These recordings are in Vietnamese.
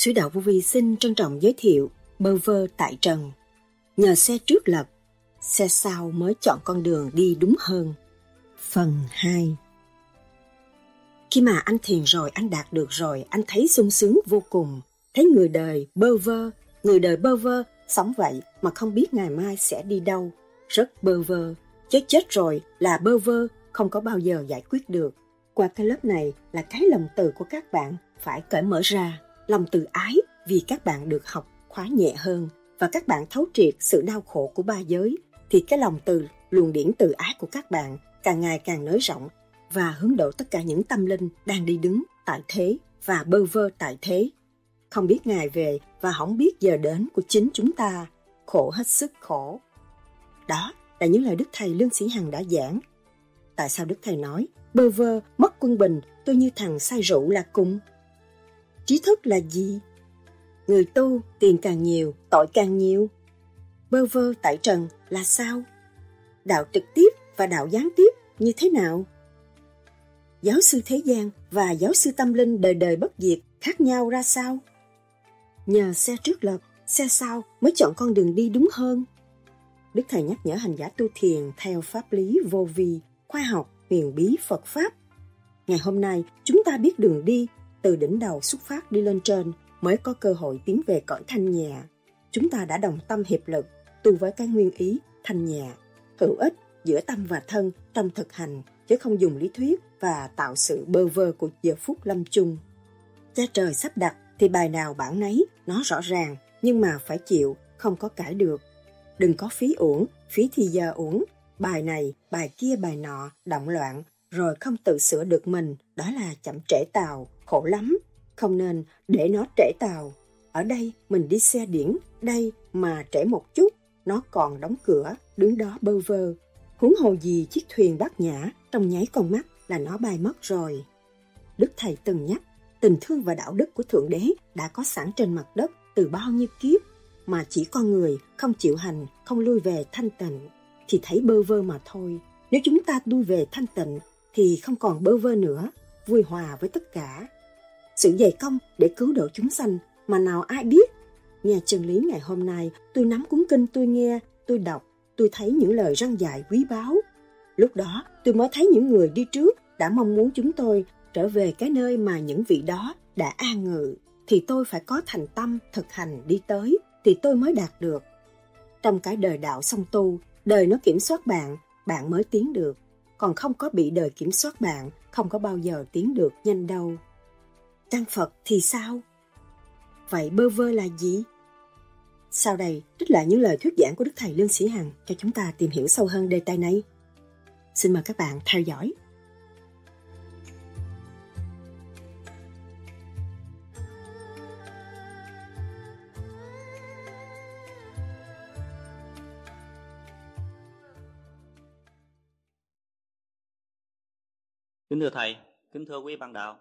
Sứ đạo vô vi xin trân trọng giới thiệu bơ vơ tại trần. Nhờ xe trước lập xe sau mới chọn con đường đi đúng hơn. Phần 2 Khi mà anh thiền rồi, anh đạt được rồi, anh thấy sung sướng vô cùng. Thấy người đời bơ vơ, người đời bơ vơ, sống vậy mà không biết ngày mai sẽ đi đâu. Rất bơ vơ, chết chết rồi là bơ vơ, không có bao giờ giải quyết được. Qua cái lớp này là cái lòng từ của các bạn phải cởi mở ra, lòng từ ái vì các bạn được học khóa nhẹ hơn và các bạn thấu triệt sự đau khổ của ba giới thì cái lòng từ luồng điển từ ái của các bạn càng ngày càng nới rộng và hướng độ tất cả những tâm linh đang đi đứng tại thế và bơ vơ tại thế. Không biết ngày về và không biết giờ đến của chính chúng ta, khổ hết sức khổ. Đó là những lời Đức Thầy Lương Sĩ Hằng đã giảng. Tại sao Đức Thầy nói, bơ vơ, mất quân bình, tôi như thằng say rượu là cùng? Trí thức là gì? Người tu, tiền càng nhiều, tội càng nhiều. Bơ vơ tại trần là sao? Đạo trực tiếp và đạo gián tiếp như thế nào? Giáo sư thế gian và giáo sư tâm linh đời đời bất diệt khác nhau ra sao? Nhờ xe trước lật, xe sau mới chọn con đường đi đúng hơn. Đức Thầy nhắc nhở hành giả tu thiền theo pháp lý vô vi, khoa học, huyền bí Phật Pháp. Ngày hôm nay, chúng ta biết đường đi, từ đỉnh đầu xuất phát đi lên trên mới có cơ hội tiến về cõi thanh nhà. Chúng ta đã đồng tâm hiệp lực, tu với cái nguyên ý thanh nhà, hữu ích giữa tâm và thân trong thực hành, chứ không dùng lý thuyết và tạo sự bơ vơ của giờ phút lâm chung. Cha trời sắp đặt thì bài nào bản nấy, nó rõ ràng, nhưng mà phải chịu, không có cãi được. Đừng có phí uổng, phí thì giờ uổng, bài này, bài kia bài nọ, động loạn, rồi không tự sửa được mình, đó là chậm trễ tàu, khổ lắm. Không nên để nó trễ tàu. Ở đây mình đi xe điển, đây mà trễ một chút, nó còn đóng cửa, đứng đó bơ vơ. Huống hồ gì chiếc thuyền bát nhã, trong nháy con mắt là nó bay mất rồi. Đức Thầy từng nhắc, tình thương và đạo đức của Thượng Đế đã có sẵn trên mặt đất từ bao nhiêu kiếp, mà chỉ con người không chịu hành, không lui về thanh tịnh, thì thấy bơ vơ mà thôi. Nếu chúng ta lui về thanh tịnh, thì không còn bơ vơ nữa, vui hòa với tất cả. Sự dày công để cứu độ chúng sanh mà nào ai biết. Nghe chân lý ngày hôm nay, tôi nắm cuốn kinh tôi nghe, tôi đọc, tôi thấy những lời răng dạy quý báu. Lúc đó, tôi mới thấy những người đi trước đã mong muốn chúng tôi trở về cái nơi mà những vị đó đã an ngự, thì tôi phải có thành tâm thực hành đi tới, thì tôi mới đạt được. Trong cái đời đạo song tu, đời nó kiểm soát bạn, bạn mới tiến được. Còn không có bị đời kiểm soát bạn, không có bao giờ tiến được nhanh đâu. Tăng Phật thì sao? Vậy bơ vơ là gì? Sau đây, trích lại những lời thuyết giảng của Đức Thầy Lương Sĩ Hằng cho chúng ta tìm hiểu sâu hơn đề tài này. Xin mời các bạn theo dõi. Kính thưa Thầy, kính thưa quý bạn đạo,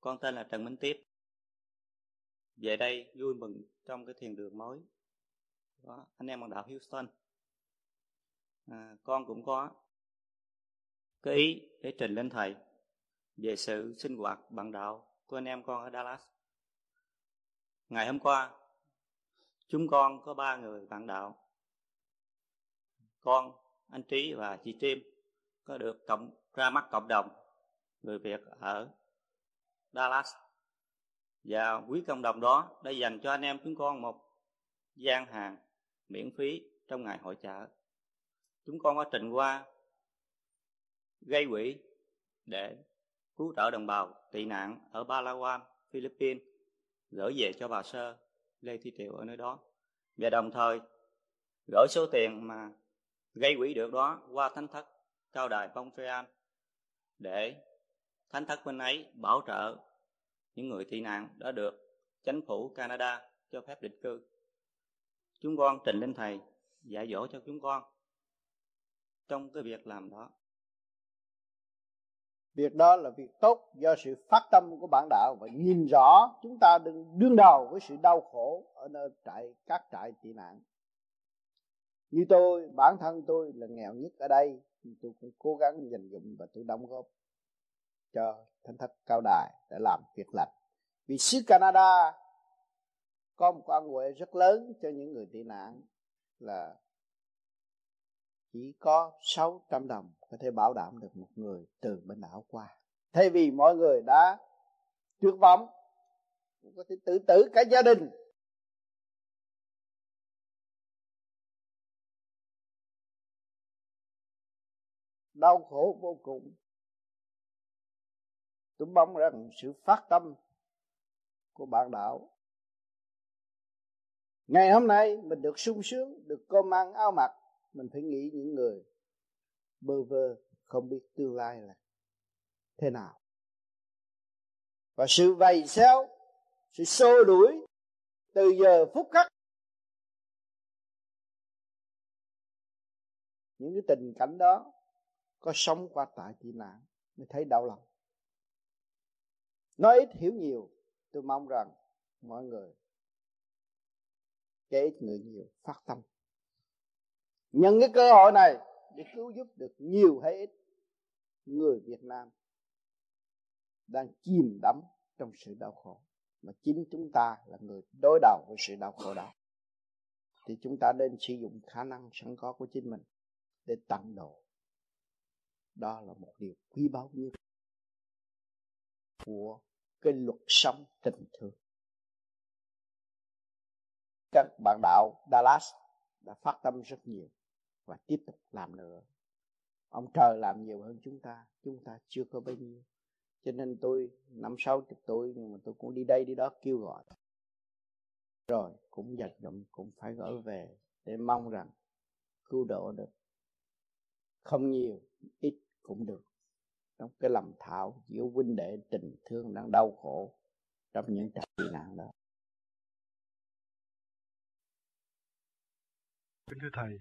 con tên là Trần Minh Tiếp. Về đây vui mừng trong cái thiền đường mới đó, anh em bằng đạo Houston. À, con cũng có cái ý để trình lên Thầy về sự sinh hoạt bằng đạo của anh em con ở Dallas. Ngày hôm qua, chúng con có ba người bạn đạo. Con, anh Trí và chị Trim có được cộng ra mắt cộng đồng người Việt ở Dallas và quý cộng đồng đó đã dành cho anh em chúng con một gian hàng miễn phí trong ngày hội chợ. Chúng con có trình qua gây quỹ để cứu trợ đồng bào tị nạn ở Palawan, Philippines gửi về cho bà Sơ Lê Thị Triệu ở nơi đó và đồng thời gửi số tiền mà gây quỹ được đó qua thánh thất cao đài Montreal để thánh thất bên ấy bảo trợ những người tị nạn đã được chính phủ Canada cho phép định cư. Chúng con trình lên thầy dạy dỗ cho chúng con trong cái việc làm đó. Việc đó là việc tốt do sự phát tâm của bản đạo và nhìn rõ chúng ta đừng đương đầu với sự đau khổ ở nơi trại các trại tị nạn. Như tôi, bản thân tôi là nghèo nhất ở đây, tôi cũng cố gắng dành dụm và tôi đóng góp cho thánh thất cao đài để làm việc lành. Vì xứ Canada có một quan huệ rất lớn cho những người tị nạn là chỉ có 600 đồng có thể bảo đảm được một người từ bên đảo qua. Thay vì mọi người đã tuyệt vọng có thể tự tử cả gia đình. Đau khổ vô cùng tôi mong rằng sự phát tâm của bạn đạo. Ngày hôm nay mình được sung sướng, được cơm ăn áo mặc, mình phải nghĩ những người bơ vơ không biết tương lai là thế nào. Và sự vầy xéo, sự xô đuổi từ giờ phút khắc, những cái tình cảnh đó có sống qua tại tị nạn mới thấy đau lòng nói ít hiểu nhiều, tôi mong rằng mọi người kể ít người nhiều, phát tâm. Nhân cái cơ hội này để cứu giúp được nhiều hay ít người Việt Nam đang chìm đắm trong sự đau khổ. Mà chính chúng ta là người đối đầu với sự đau khổ đó. Thì chúng ta nên sử dụng khả năng sẵn có của chính mình để tận độ. Đó là một điều quý báu nhất của cái luật sống tình thương. Các bạn đạo Dallas đã phát tâm rất nhiều và tiếp tục làm nữa. Ông trời làm nhiều hơn chúng ta chúng ta chưa có bao nhiêu. Cho nên tôi, năm sáu chục tuổi, nhưng mà tôi cũng đi đây đi đó kêu gọi. Rồi, cũng giật dần cũng phải gỡ về để mong rằng cứu độ được. Không nhiều, ít cũng được trong cái lầm thảo giữa huynh đệ tình thương đang đau khổ trong những trận tị nạn đó kính thưa thầy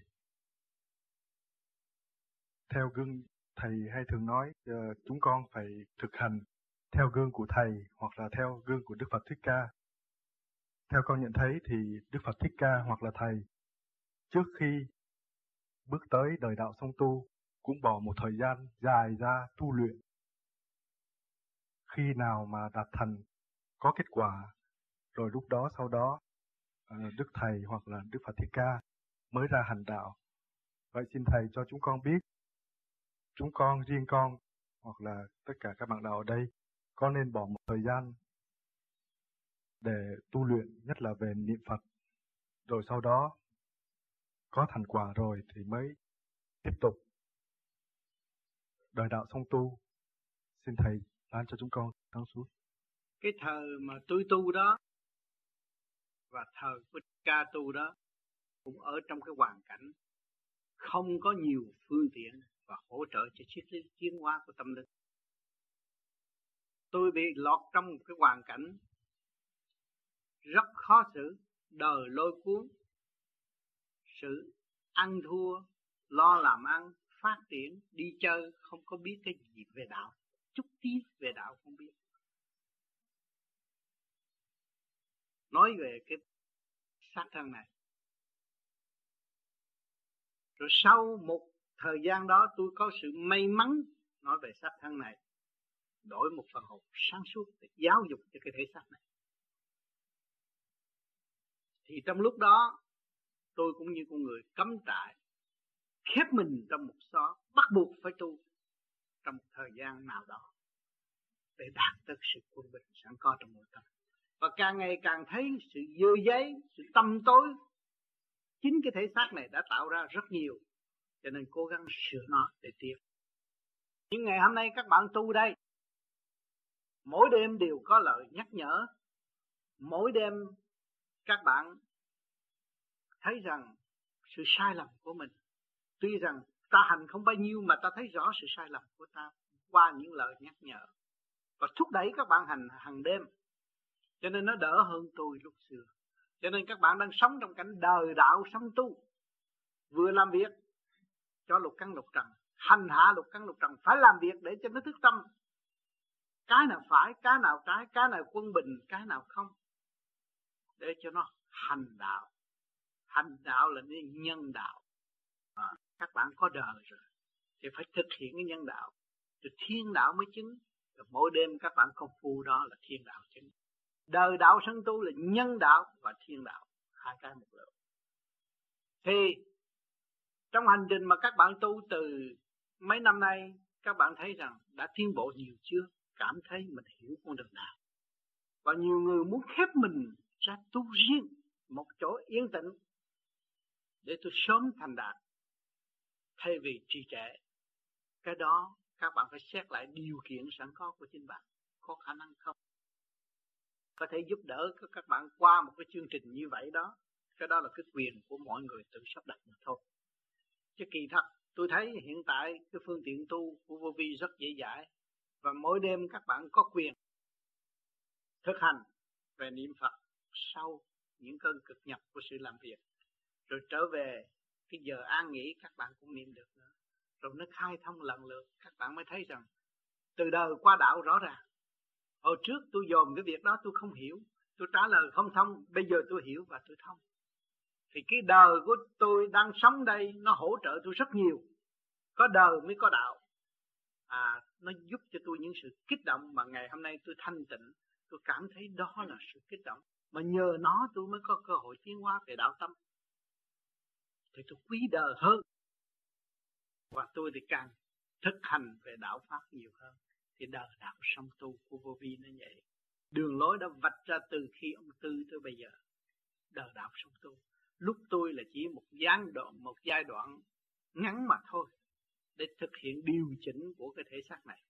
theo gương thầy hay thường nói uh, chúng con phải thực hành theo gương của thầy hoặc là theo gương của Đức Phật Thích Ca. Theo con nhận thấy thì Đức Phật Thích Ca hoặc là thầy trước khi bước tới đời đạo song tu cũng bỏ một thời gian dài ra tu luyện. Khi nào mà đạt thành có kết quả rồi lúc đó sau đó ờ, Đức Thầy hoặc là Đức Phật Thích Ca mới ra hành đạo. Vậy xin Thầy cho chúng con biết chúng con, riêng con hoặc là tất cả các bạn đạo ở đây con nên bỏ một thời gian để tu luyện nhất là về niệm Phật rồi sau đó có thành quả rồi thì mới tiếp tục đời đạo song tu. Xin thầy ban cho chúng con sáng suốt. Cái thời mà tôi tu đó và thời của ca tu đó cũng ở trong cái hoàn cảnh không có nhiều phương tiện và hỗ trợ cho triết lý tiến hóa của tâm linh. Tôi bị lọt trong một cái hoàn cảnh rất khó xử đời lôi cuốn, sự ăn thua, lo làm ăn phát triển, đi chơi, không có biết cái gì về đạo. Chút tí về đạo không biết. Nói về cái sát thân này. Rồi sau một thời gian đó, tôi có sự may mắn nói về sát thân này. Đổi một phần hồn sáng suốt để giáo dục cho cái thể xác này. Thì trong lúc đó, tôi cũng như con người cấm trại khép mình trong một xó bắt buộc phải tu trong một thời gian nào đó để đạt tới sự quân bình sẵn có trong nội tâm. Và càng ngày càng thấy sự dơ giấy sự tâm tối. Chính cái thể xác này đã tạo ra rất nhiều, cho nên cố gắng sửa nó để tiếp những ngày hôm nay các bạn tu đây, mỗi đêm đều có lời nhắc nhở. Mỗi đêm các bạn thấy rằng sự sai lầm của mình tuy rằng ta hành không bao nhiêu mà ta thấy rõ sự sai lầm của ta qua những lời nhắc nhở. Và thúc đẩy các bạn hành hàng đêm. Cho nên nó đỡ hơn tôi lúc xưa. Cho nên các bạn đang sống trong cảnh đời đạo sống tu. Vừa làm việc cho lục căn lục trần hành hạ lục căn lục trần phải làm việc để cho nó thức tâm. Cái nào phải cái nào trái cái nào quân bình cái nào không. Để cho nó hành đạo. Hành đạo là nên nhân đạo. à, các bạn có đời rồi, thì phải thực hiện cái nhân đạo. Rồi thiên đạo mới chứng. Rồi mỗi đêm các bạn công phu đó là thiên đạo chứng. Đời đạo sân tu là nhân đạo và thiên đạo, hai cái một lượng thì trong hành trình mà các bạn tu từ mấy năm nay, các bạn thấy rằng đã tiến bộ nhiều chưa? Cảm thấy mình hiểu con đường nào? Và nhiều người muốn khép mình ra tu riêng, một chỗ yên tĩnh, để tôi sớm thành đạt thay vì trì trệ, cái đó các bạn phải xét lại điều kiện sẵn có của chính bạn, có khả năng không? Có thể giúp đỡ các bạn qua một cái chương trình như vậy đó, cái đó là cái quyền của mọi người tự sắp đặt mà thôi. Chứ kỳ thật, tôi thấy hiện tại cái phương tiện tu của vô vi rất dễ dãi, và mỗi đêm các bạn có quyền thực hành về niệm Phật sau những cơn cực nhập của sự làm việc, rồi trở về cái giờ an nghỉ các bạn cũng niệm được nữa. Rồi nó khai thông lần lượt, các bạn mới thấy rằng từ đời qua đạo rõ ràng. Hồi trước tôi dòm cái việc đó tôi không hiểu. Tôi trả lời không thông, bây giờ tôi hiểu và tôi thông. Thì cái đời của tôi đang sống đây, nó hỗ trợ tôi rất nhiều. Có đời mới có đạo. À nó giúp cho tôi những sự kích động mà ngày hôm nay tôi thanh tịnh. Tôi cảm thấy đó là sự kích động. Mà nhờ nó tôi mới có cơ hội tiến hóa về đạo tâm thì tôi quý đời hơn. Và tôi thì càng thực hành về đạo pháp nhiều hơn. Thì đời đạo song tu, của vô vi nó vậy. Đường lối đã vạch ra từ khi ông tư tới bây giờ. Đời đạo song tu. Lúc tôi là chỉ một gián đoạn, một giai đoạn ngắn mà thôi, để thực hiện điều chỉnh của cái thể xác này.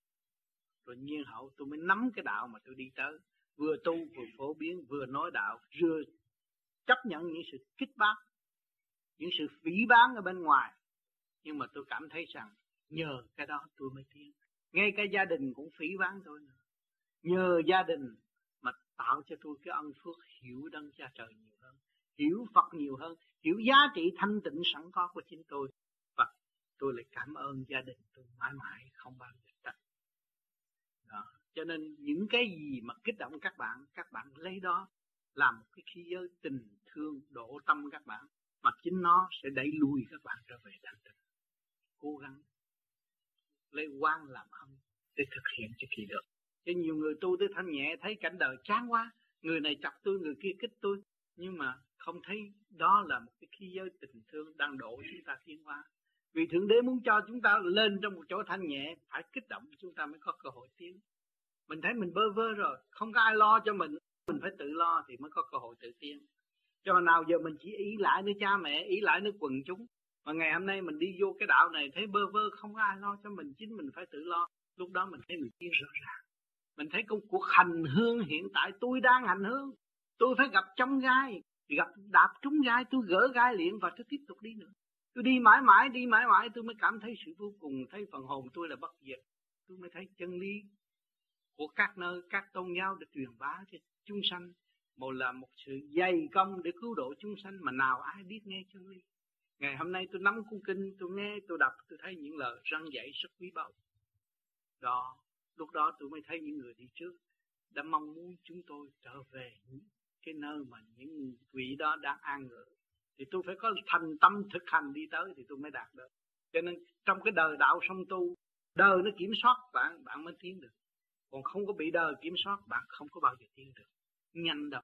Rồi nhiên hậu tôi mới nắm cái đạo mà tôi đi tới. Vừa tu vừa phổ biến, vừa nói đạo, vừa chấp nhận những sự kích bác những sự phỉ bán ở bên ngoài. Nhưng mà tôi cảm thấy rằng nhờ cái đó tôi mới tiến. Ngay cả gia đình cũng phỉ bán tôi. Nữa nhờ gia đình mà tạo cho tôi cái ân phước hiểu đấng cha trời nhiều hơn, hiểu Phật nhiều hơn, hiểu giá trị thanh tịnh sẵn có của chính tôi. Và tôi lại cảm ơn gia đình tôi mãi mãi không bao giờ tận đó. cho nên những cái gì mà kích động các bạn các bạn lấy đó làm một cái khí giới tình thương độ tâm các bạn mà chính nó sẽ đẩy lùi các bạn trở về thanh tịnh cố gắng lấy quan làm âm để thực hiện cho kỳ được. Cho nhiều người tu tới thanh nhẹ, thấy cảnh đời chán quá. Người này chọc tôi, người kia kích tôi. Nhưng mà không thấy đó là một cái khí giới tình thương đang độ chúng ta tiến hóa. Vì thượng đế muốn cho chúng ta lên trong một chỗ thanh nhẹ, phải kích động chúng ta mới có cơ hội tiến. Mình thấy mình bơ vơ rồi. Không có ai lo cho mình. Mình phải tự lo thì mới có cơ hội tự tiến cho nào giờ mình chỉ ý lại nơi cha mẹ, ý lại nơi quần chúng. Mà ngày hôm nay mình đi vô cái đạo này, thấy bơ vơ, không ai lo cho mình, chính mình phải tự lo. Lúc đó mình thấy mình tiến rõ ràng. Mình thấy công cuộc hành hương hiện tại, tôi đang hành hương. Tôi phải gặp trong gai, gặp đạp trúng gai, tôi gỡ gai liền và tôi tiếp tục đi nữa. Tôi đi mãi mãi, đi mãi mãi, tôi mới cảm thấy sự vô cùng, thấy phần hồn tôi là bất diệt. Tôi mới thấy chân lý của các nơi, các tôn giáo được truyền bá cho chúng sanh một là một sự dày công để cứu độ chúng sanh mà nào ai biết nghe chân lý. Ngày hôm nay tôi nắm cuốn kinh, tôi nghe, tôi đọc, tôi thấy những lời răng dạy rất quý báu. Đó, lúc đó tôi mới thấy những người đi trước đã mong muốn chúng tôi trở về cái nơi mà những vị đó đang an ngự. Thì tôi phải có thành tâm thực hành đi tới thì tôi mới đạt được. Cho nên trong cái đời đạo song tu, đời nó kiểm soát bạn bạn mới tiến được. Còn không có bị đời kiểm soát, bạn không có bao giờ tiến được. Nhanh đâu.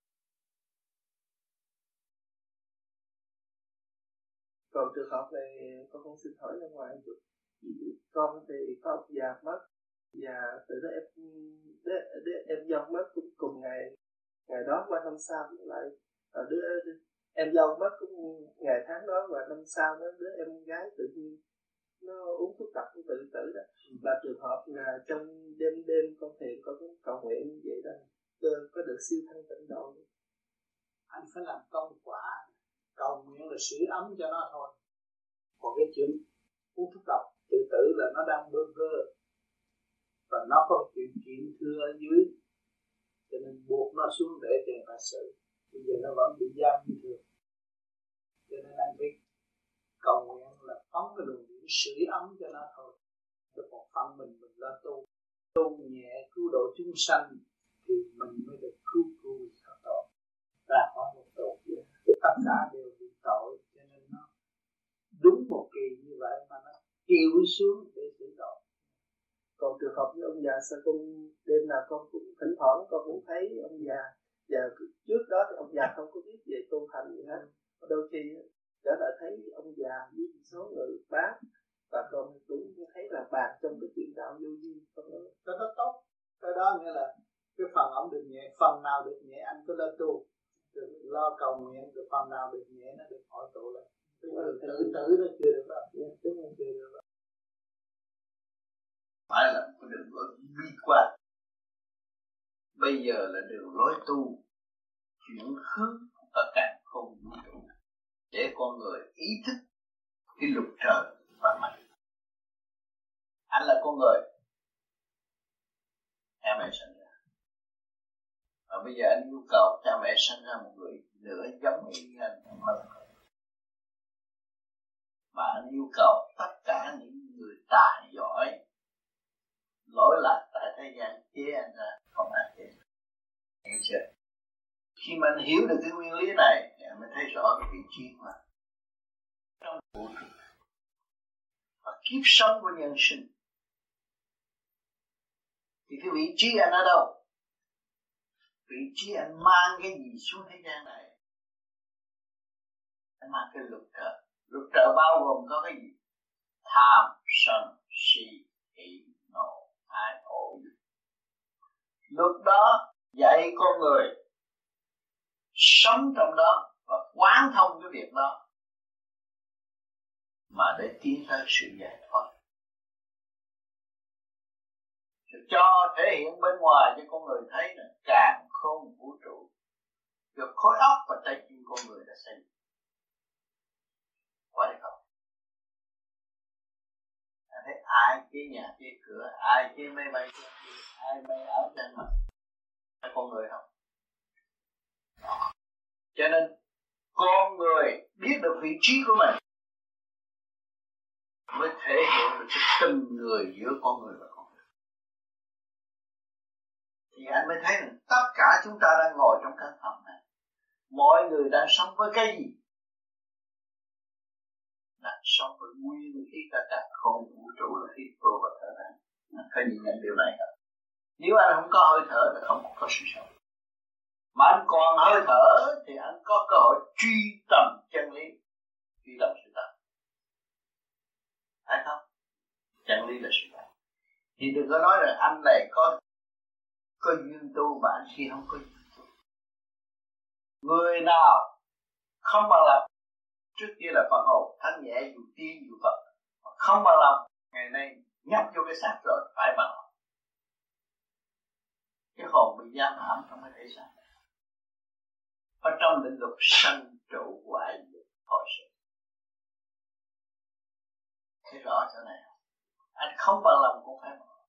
Còn trường hợp này con không xin hỏi ra ngoài chút con thì con già mất và từ đó em đứa, đứa, em dâu mất cũng cùng ngày ngày đó qua năm sau lại à, đứa, đứa em dâu mất cũng ngày tháng đó và năm sau đó đứa em gái tự nhiên nó uống thuốc độc tự tử đó ừ. là trường hợp là trong đêm đêm con thiền con cũng cầu nguyện như vậy đó có được siêu thanh tịnh độ anh phải làm công quả cầu nguyện là sưởi ấm cho nó thôi. Còn cái chuyện uống thuốc độc, tự tử là nó đang bơ vơ. Và nó có chuyện chuyện thưa ở dưới. Cho nên buộc nó xuống để tiền phạt sự bây giờ nó vẫn bị giam như thường. Cho nên anh biết, cầu nguyện là phóng cái luồng điện sưởi ấm cho nó thôi. Được một phần mình mình lo tu. Tu nhẹ, cứu độ chúng sanh, thì mình mới được cứu cứu thoát tội. Ra khỏi một tất cả đều bị tội, cho nên nó đúng một kỳ như vậy mà nó chịu xuống để sửa tội. Còn trường hợp như ông già sa cung, đêm nào con cũng thỉnh thoảng con cũng thấy ông già, và trước đó thì ông già không có biết về tu hành gì hết. Đôi khi trở lại thấy ông già với một số người bán và con cũng thấy là bạc trong cái chuyện đạo vô vi, con nói. Tốt. Cái đó nghĩa là cái phần ông được nhẹ, phần nào được nhẹ, anh cứ lên tu cầu nguyện được phần nào được nhẹ nó được hội tụ lại tự tự tử nó chưa được đó chúng không chưa được đó phải là một đường lối bi quan bây giờ là đường lối tu, chuyển hướng ở cả không vũ trụ để con người ý thức cái luật trời và mạnh. Anh là con người. Em là sinh và bây giờ anh yêu cầu cha mẹ sinh ra một người nữa giống như anh. Mà anh yêu cầu tất cả những người tài giỏi, lỗi lạc tại thế gian chế anh ra không ai chế. Hiểu chưa? Khi mà anh hiểu được cái nguyên lý này, thì anh mới thấy rõ cái vị trí mà trong vũ trụ và kiếp sống của nhân sinh. Thì cái vị trí anh ở đâu? Vị trí anh mang cái gì xuống thế gian này anh mang cái luật trợ luật trợ bao gồm có cái gì? Tham, sân, si, hỷ, nộ ái ố luật đó dạy con người sống trong đó và quán thông cái việc đó mà để tiến tới sự giải thoát. Cho thể hiện bên ngoài cho con người thấy là càng không vũ trụ được khối óc và tay chân con người đã xây quá đẹp không anh thấy ai chế nhà chế cửa, ai chế máy bay ai may áo trên mặt là con người không? Cho nên con người biết được vị trí của mình mới thể hiện được cái tình người giữa con người và con người. Thì anh mới thấy rằng tất cả chúng ta đang ngồi trong căn phòng này mọi người đang sống với cái gì? Đang sống với nguyên khí cả cả, không vũ trụ là khí vô và thở ra. À, có nhìn nhận điều này không? Nếu anh không có hơi thở thì không có sự sống. Mà anh còn hơi thở thì anh có cơ hội truy tầm chân lý, truy tầm sự thật. Phải không? Chân lý là sự thật. Thì đừng có nói là anh này có có duyên tu mà anh kia không có duyên người nào không bằng lòng, trước kia là phần hồn thanh nhẹ, dù tiên, dù phật không bằng lòng, ngày nay nhắc vô cái xác rồi phải bằng lòng. Cái hồn bị giam hãm trong cái thể xác ở trong lĩnh vực sanh trụ hoại dục hồi sự. Thấy rõ chỗ này không? Anh không bằng lòng cũng phải bằng lòng.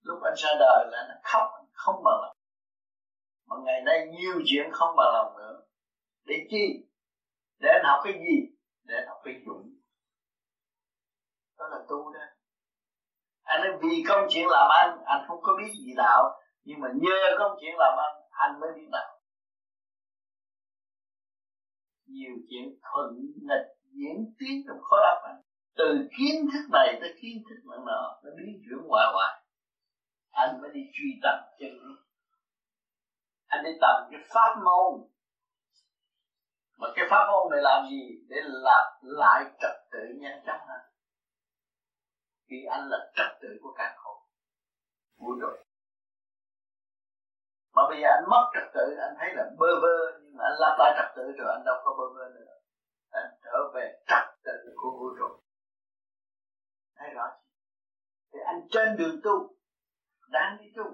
Lúc anh ra đời là anh khóc, anh không bằng lòng mà ngày nay nhiều chuyện không bằng lòng nữa. Để chi? Để anh học cái gì? Để anh học cái dũng. Đó là tu đó. Anh ấy vì công chuyện làm ăn, anh không có biết gì đạo. Nhưng mà nhờ công chuyện làm ăn, anh mới biết đạo. Nhiều chuyện thuận nghịch, diễn tiến trong khối óc anh. Từ kiến thức này tới kiến thức nọ nọ, nó biến chuyển hoài hoài. Anh mới đi truy tầm chân lý anh đi tập cái pháp môn. Mà cái pháp môn này làm gì? Để làm lại trật tự nhanh chóng hơn vì anh là trật tự của cả khổ vũ trụ mà bây giờ anh mất trật tự, anh thấy là bơ vơ, nhưng mà anh lặp lại trật tự rồi anh đâu có bơ vơ nữa. Anh trở về trật tự của vũ trụ thấy rõ thì anh trên đường tu, đang đi tu.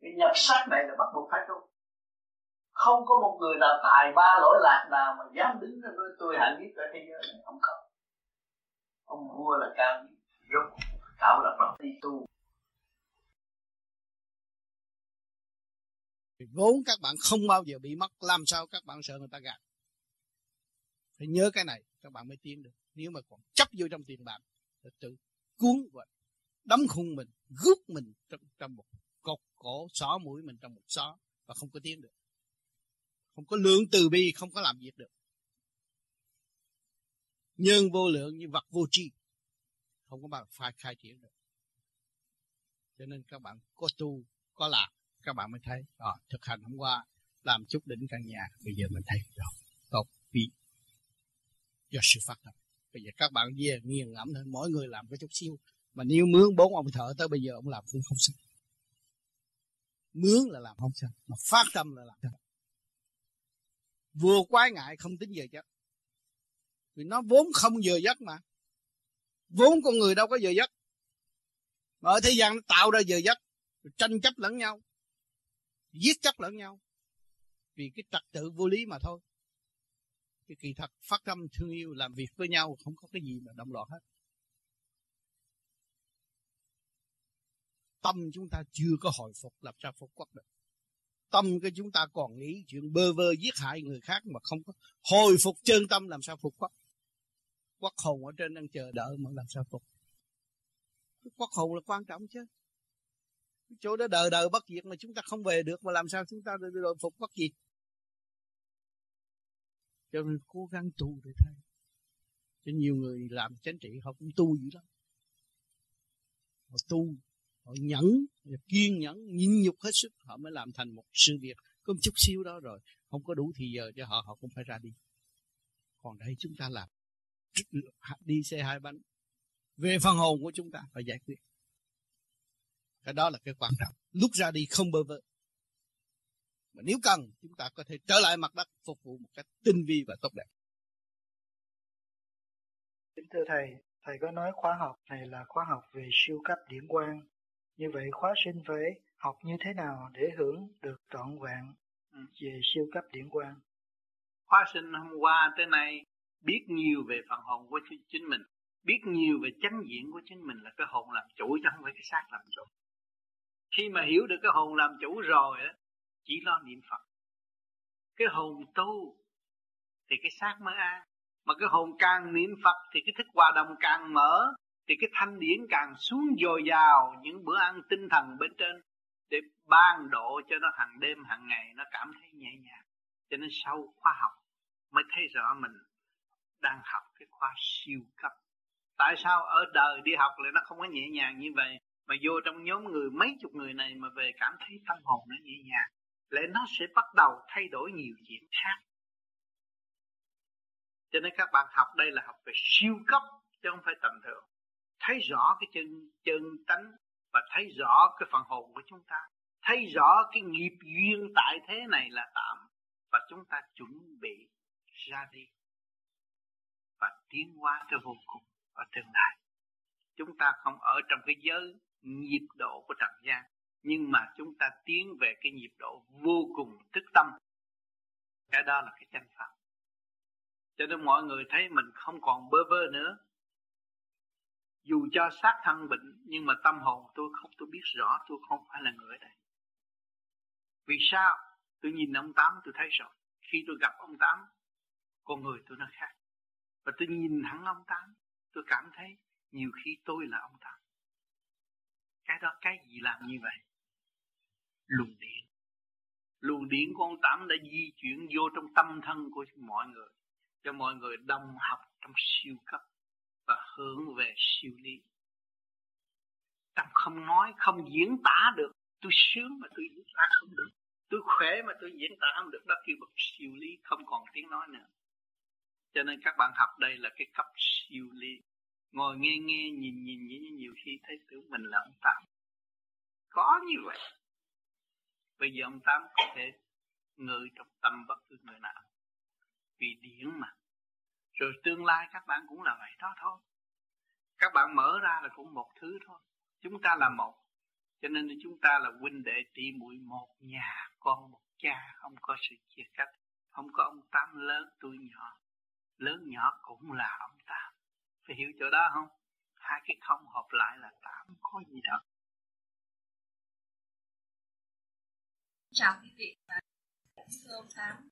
Cái nhập sắc này là bắt buộc phải tu không có một người nào tài ba lỗi lạc nào mà dám đứng ra nói tôi hạnh nhất ở thế giới này. Không có. Ông vua là cao nhất. Rốt tạo lập ra đi tu. Vốn các bạn không bao giờ bị mất làm sao các bạn sợ người ta gạt? Phải nhớ cái này các bạn mới tiến được. Nếu mà còn chấp vô trong tiền bạc thì tự cuốn và đấm khung mình rút mình trong, trong một cột cổ xó mũi mình trong một xó và không có tiến được không có lượng từ bi không có làm việc được. Nhân vô lượng như vật vô tri. Không có bạn phải khai triển được. Cho nên các bạn có tu có làm các bạn mới thấy. À, thực hành hôm qua làm chút đỉnh căn nhà. Bây giờ mình thấy rồi tốt vì do sự phát tâm. Bây giờ các bạn về nghiền ngẫm thôi. Mỗi người làm cái chút xíu. Mà nếu mướn bốn ông thợ tới bây giờ ông làm cũng không xong mướn là làm không xong mà phát tâm là làm xong vừa quái ngại không tính giờ giấc. Vì nó vốn không giờ giấc mà. Vốn con người đâu có giờ giấc. Mà ở thế gian nó tạo ra giờ giấc tranh chấp lẫn nhau, giết chóc lẫn nhau. Vì cái trật tự vô lý mà thôi. Cái kỳ thật phát tâm thương yêu làm việc với nhau không có cái gì mà động loạn hết. Tâm chúng ta chưa có hồi phục làm sao phục quốc được tâm cái chúng ta còn nghĩ chuyện bơ vơ giết hại người khác mà không có hồi phục chân tâm, làm sao phục quốc? Quốc hồn ở trên đang chờ đợi mà làm sao phục? Quốc hồn là quan trọng chứ. Cái chỗ đó đời đời bất diệt mà chúng ta không về được mà làm sao chúng ta được phục quốc gì? Cho nên cố gắng tu để thay cho nhiều người làm chánh trị họ cũng tu dữ lắm. Họ tu họ nhẫn, kiên nhẫn, nhịn nhục hết sức. Họ mới làm thành một sự việc có một chút xíu đó rồi. Không có đủ thì giờ cho họ họ cũng phải ra đi. Còn đây chúng ta làm. Đi xe hai bánh. Về phần hồn của chúng ta, phải giải quyết. Cái đó là cái quan trọng. Lúc ra đi không bơ vơ. Mà nếu cần, chúng ta có thể trở lại mặt đất phục vụ một cách tinh vi và tốt đẹp. Kính thưa thầy thầy có nói khóa học này là khóa học về siêu cấp điển quang như vậy khóa sinh phải học như thế nào để hưởng được trọn vẹn về siêu cấp điển quang? Khóa sinh hôm qua tới nay biết nhiều về phần hồn của chính mình, biết nhiều về chánh diện của chính mình là cái hồn làm chủ chứ không phải cái xác làm chủ. Khi mà hiểu được cái hồn làm chủ rồi á, chỉ lo niệm phật. Cái hồn tu thì cái xác mới an, mà cái hồn càng niệm phật thì cái thức hòa đồng càng mở thì cái thanh điển càng xuống dồi dào những bữa ăn tinh thần bên trên để ban độ cho nó hàng đêm, hàng ngày, nó cảm thấy nhẹ nhàng. Cho nên sau khoa học mới thấy rõ mình đang học cái khoa siêu cấp. Tại sao ở đời đi học lại nó không có nhẹ nhàng như vậy? Mà vô trong nhóm người, mấy chục người này mà về cảm thấy tâm hồn nó nhẹ nhàng, lại nó sẽ bắt đầu thay đổi nhiều chuyện khác. Cho nên các bạn học đây là học về siêu cấp, chứ không phải tầm thường thấy rõ cái chân chân tánh và thấy rõ cái phần hồn của chúng ta. Thấy rõ cái nghiệp duyên tại thế này là tạm và chúng ta chuẩn bị ra đi và tiến hóa tới vô cùng ở tương lai. Chúng ta không ở trong cái giới nhịp độ của trần gian, nhưng mà chúng ta tiến về cái nhịp độ vô cùng thức tâm. Cái đó là cái chân pháp. Cho nên mọi người thấy mình không còn bơ vơ nữa dù cho xác thân bệnh, nhưng mà tâm hồn tôi không, tôi biết rõ, tôi không phải là người ở đây. Vì sao? Tôi nhìn ông tám, tôi thấy rồi khi tôi gặp ông tám, con người tôi nó khác. Và tôi nhìn thẳng ông tám, tôi cảm thấy nhiều khi tôi là ông tám. Cái đó, cái gì làm như vậy? Luồng điện. Luồng điện của ông tám đã di chuyển vô trong tâm thân của mọi người, cho mọi người đồng học trong siêu cấp hướng về siêu lý. Tâm không nói, không diễn tả được. Tôi sướng mà tôi diễn tả không được. Tôi khỏe mà tôi diễn tả không được. Đó kêu bậc siêu lý, không còn tiếng nói nữa. Cho nên các bạn học đây là cái cấp siêu lý. Ngồi nghe nghe nhìn nhìn nhìn, nhiều khi thấy tưởng mình là ông tám. Có như vậy. Bây giờ ông tám có thể ngự trong tâm bất cứ người nào. Vì điển mà. Rồi tương lai các bạn cũng là vậy đó thôi các bạn mở ra là cũng một thứ thôi. Chúng ta là một. Cho nên chúng ta là huynh đệ tỷ muội một nhà con một cha không có sự chia cách. Không có ông tám lớn tôi nhỏ. Lớn nhỏ cũng là ông tám. Phải hiểu chỗ đó không? Hai cái không hợp lại là tám có gì đâu. Chào quý vị và thưa ông tám.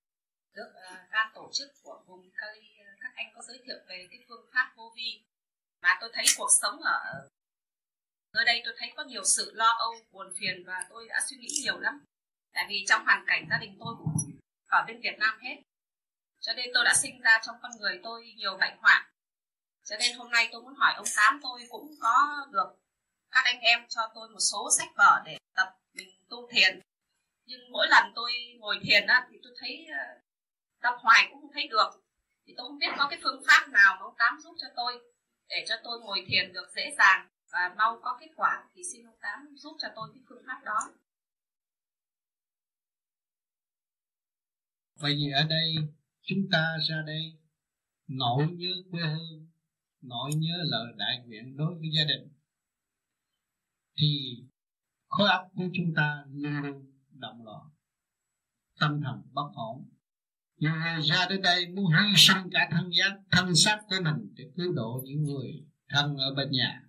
Được uh, ban tổ chức của vùng Cali à, các anh có giới thiệu về cái phương pháp vô vi mà tôi thấy cuộc sống ở nơi đây tôi thấy có nhiều sự lo âu buồn phiền và tôi đã suy nghĩ nhiều lắm. Tại vì trong hoàn cảnh gia đình tôi cũng ở bên Việt Nam hết. Cho nên tôi đã sinh ra trong con người tôi nhiều bệnh hoạn. Cho nên hôm nay tôi muốn hỏi ông tám tôi cũng có được các anh em cho tôi một số sách vở để tập mình tu thiền. Nhưng mỗi lần tôi ngồi thiền á, thì tôi thấy ờ, tập hoài cũng không thấy được. Thì tôi không biết có cái phương pháp nào mà ông tám giúp cho tôi để cho tôi ngồi thiền được dễ dàng và mau có kết quả thì xin ông tám giúp cho tôi cái phương pháp đó. Vậy vì ở đây chúng ta ra đây, nỗi nhớ quê hương, nỗi nhớ lời đại nguyện đối với gia đình, thì khối óc của chúng ta luôn luôn động loạn, tâm thần bất ổn nhưng người ra đến đây muốn hy sinh cả thân giác, thân xác của mình để cứu độ những người thân ở bên nhà.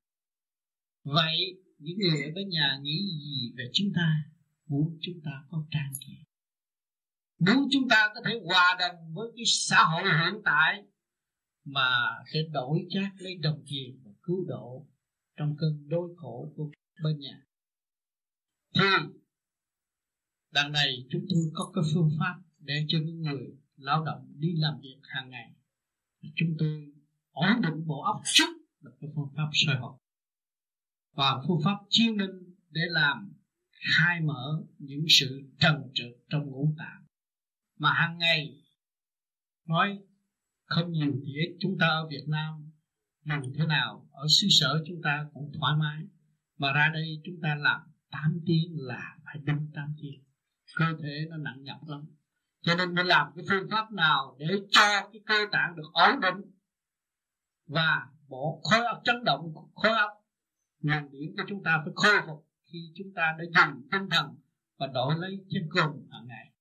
Vậy, những người ở bên nhà nghĩ gì về chúng ta? Muốn chúng ta có trang kiện muốn chúng ta có thể hòa đồng với cái xã hội hiện tại mà sẽ đổi chác lấy đồng tiền và cứu độ trong cơn đôi khổ của bên nhà. Thì, đằng này chúng tôi có cái phương pháp để cho những người lao động đi làm việc hàng ngày. Chúng tôi ổn định bộ óc chút là cái phương pháp soi hồn và phương pháp chiêu ninh để làm khai mở những sự trần trượt trong ngũ tạng. Mà hàng ngày, nói không nhiều thì ít, chúng ta ở Việt Nam làm thế nào, ở xứ sở chúng ta cũng thoải mái. Mà ra đây chúng ta làm 8 tiếng là phải đứng 8 tiếng. Cơ thể nó nặng nhọc lắm cho nên phải làm cái phương pháp nào để cho cái cơ tạng được ổn định và bộ khối óc chấn động, khối óc nguồn điển của chúng ta phải khôi phục. Khi chúng ta đã dùng tinh thần và đổi lấy chân cùng hàng ngày,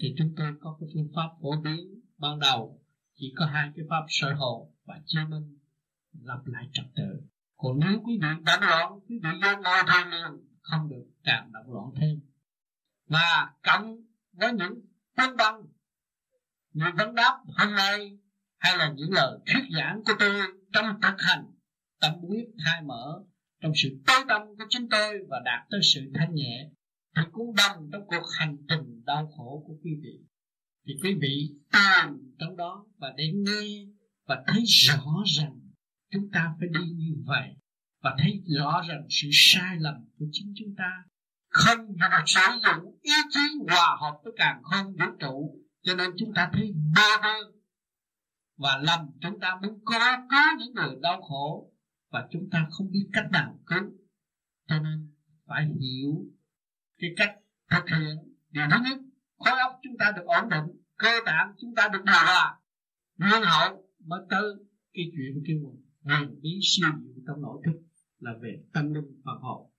thì chúng tôi có cái phương pháp phổ biến. Ban đầu chỉ có hai cái pháp sở hộ và chia minh lặp lại trật tự. Còn nếu quý vị đánh loạn, quý vị vô ngồi thôi liền, không được càng động loạn thêm. Và cộng với những phân băng người vấn đáp hôm nay hay là những lời thuyết giảng của tôi trong thực hành. Tâm quyết khai mở trong sự tối tâm của chính tôi và đạt tới sự thanh nhẹ. Thì cũng đồng trong cuộc hành trình đau khổ của quý vị. Thì quý vị tàn trong đó và để nghe và thấy rõ rằng chúng ta phải đi như vậy và thấy rõ rằng sự sai lầm của chính chúng ta không được sử dụng ý chí hòa hợp với càng không vũ trụ. Cho nên chúng ta thấy bơ vơ và lầm, chúng ta muốn có cứu những người đau khổ và chúng ta không biết cách nào cứu cho nên phải hiểu cái cách thực hiện điều thứ nhất. Khối óc chúng ta được ổn định, cơ tạng chúng ta được điều hòa. Nguyên hậu mới tới cái chuyện kêu huyền bí siêu diệu trong nội thức là về tâm linh Phật hồn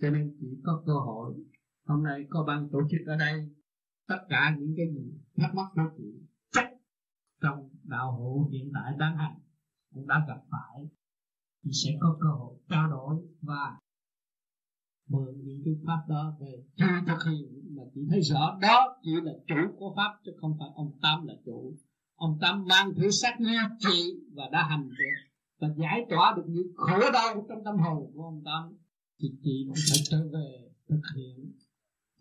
cho nên chỉ có cơ hội, hôm nay có ban tổ chức ở đây, tất cả những cái gì thắc mắc của chị chắc trong đạo hữu hiện tại đang hành cũng đã gặp phải, thì sẽ có cơ hội trao đổi và mượn những cái pháp đó về tra thực hiện. Mà chỉ thấy rõ đó chỉ là chủ của pháp, chứ không phải ông tam là chủ. Ông tam mang thứ xác như chị và đã hành được và giải tỏa được những khổ đau trong tâm hồn của ông tam thì chị cũng phải trở về thực hiện.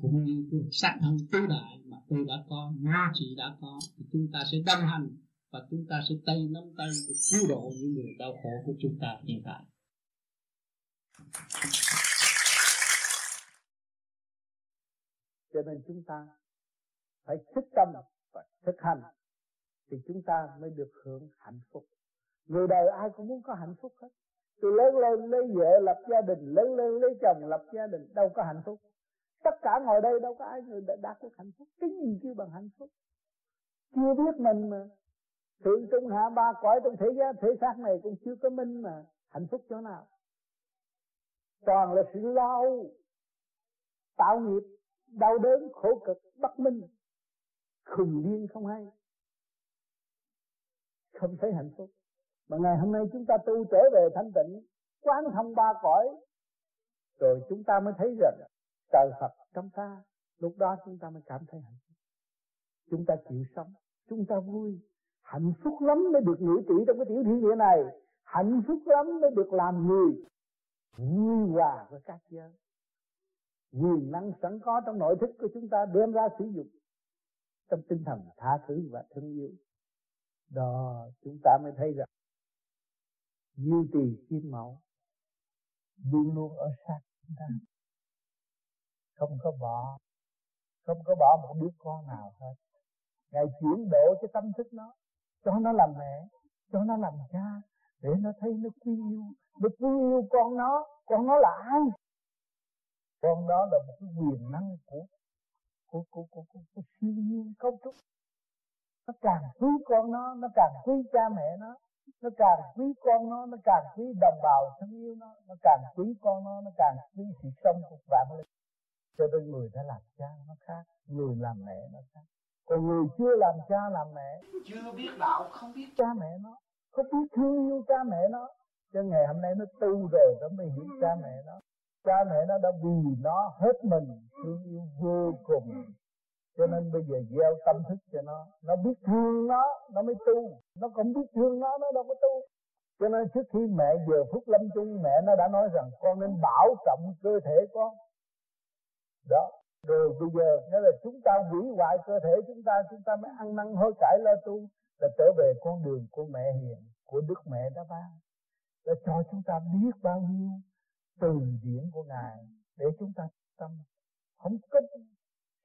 Cũng như cái sát thân tứ đại mà tôi đã có như chị đã có, thì chúng ta sẽ đồng hành và chúng ta sẽ tay nắm tay để cứu độ những người đau khổ của chúng ta hiện tại. Cho nên chúng ta phải thức tâm và thực hành thì chúng ta mới được hưởng hạnh phúc. Người đời ai cũng muốn có hạnh phúc hết tôi lớn lên lấy vợ, lập gia đình, lớn lên lấy chồng, lập gia đình, đâu có hạnh phúc. Tất cả ngồi đây đâu có ai người đã đạt được hạnh phúc. Cái gì chưa bằng hạnh phúc? Chưa biết mình mà. Thượng trung hạ ba cõi trong thế giới thể xác này cũng chưa có minh mà. Hạnh phúc chỗ nào? Toàn là sự lo tạo nghiệp, đau đớn, khổ cực, bất minh. Khùng điên không hay. Không thấy hạnh phúc mà ngày hôm nay chúng ta tu trở về thanh tịnh, quán thông ba cõi, rồi chúng ta mới thấy rằng trời Phật trong ta, lúc đó chúng ta mới cảm thấy hạnh phúc. Chúng ta chịu sống, chúng ta vui. Hạnh phúc lắm mới được ngữ trị trong cái tiểu thiên địa này. Hạnh phúc lắm mới được làm người. Vui hòa với các giới. Quyền năng sẵn có trong nội thức của chúng ta đem ra sử dụng. Trong tinh thần tha thứ và thương yêu. Đó, chúng ta mới thấy rằng duy trì kim mẫu luôn luôn ở sát chúng ta. Không có bỏ không có bỏ một đứa con nào hết. Ngài chuyển độ cho tâm thức nó cho nó làm mẹ cho nó làm cha để nó thấy nó quý yêu. Nó quý yêu con nó con nó là ai? Con đó là một cái quyền năng của của của của, của, của siêu nhiên cấu trúc. Nó càng quý con nó nó càng quý cha mẹ nó nó càng quý con nó nó càng quý đồng bào thân yêu nó nó càng quý con nó nó càng quý sự sống của vạn linh. Cho nên người đã làm cha nó khác người làm mẹ nó khác. Còn người chưa làm cha làm mẹ chưa biết đạo không biết. cha mẹ nó không biết thương yêu cha mẹ nó. Cho ngày hôm nay nó tu rồi nó mới hiểu cha mẹ nó. Cha mẹ nó đã vì nó hết mình thương yêu vô cùng cho nên bây giờ gieo tâm thức cho nó. Nó biết thương nó nó mới tu. Nó không biết thương nó nó đâu có tu. Cho nên trước khi mẹ giờ phút lâm chung, mẹ nó đã nói rằng, con nên bảo trọng cơ thể con. Đó. Rồi bây giờ, nghĩa là chúng ta hủy hoại cơ thể chúng ta chúng ta mới ăn năn hối cải lo tu, là trở về con đường của mẹ hiền, của đức mẹ đã ban. Là cho chúng ta biết bao nhiêu từ điển của ngài để chúng ta tâm. Không có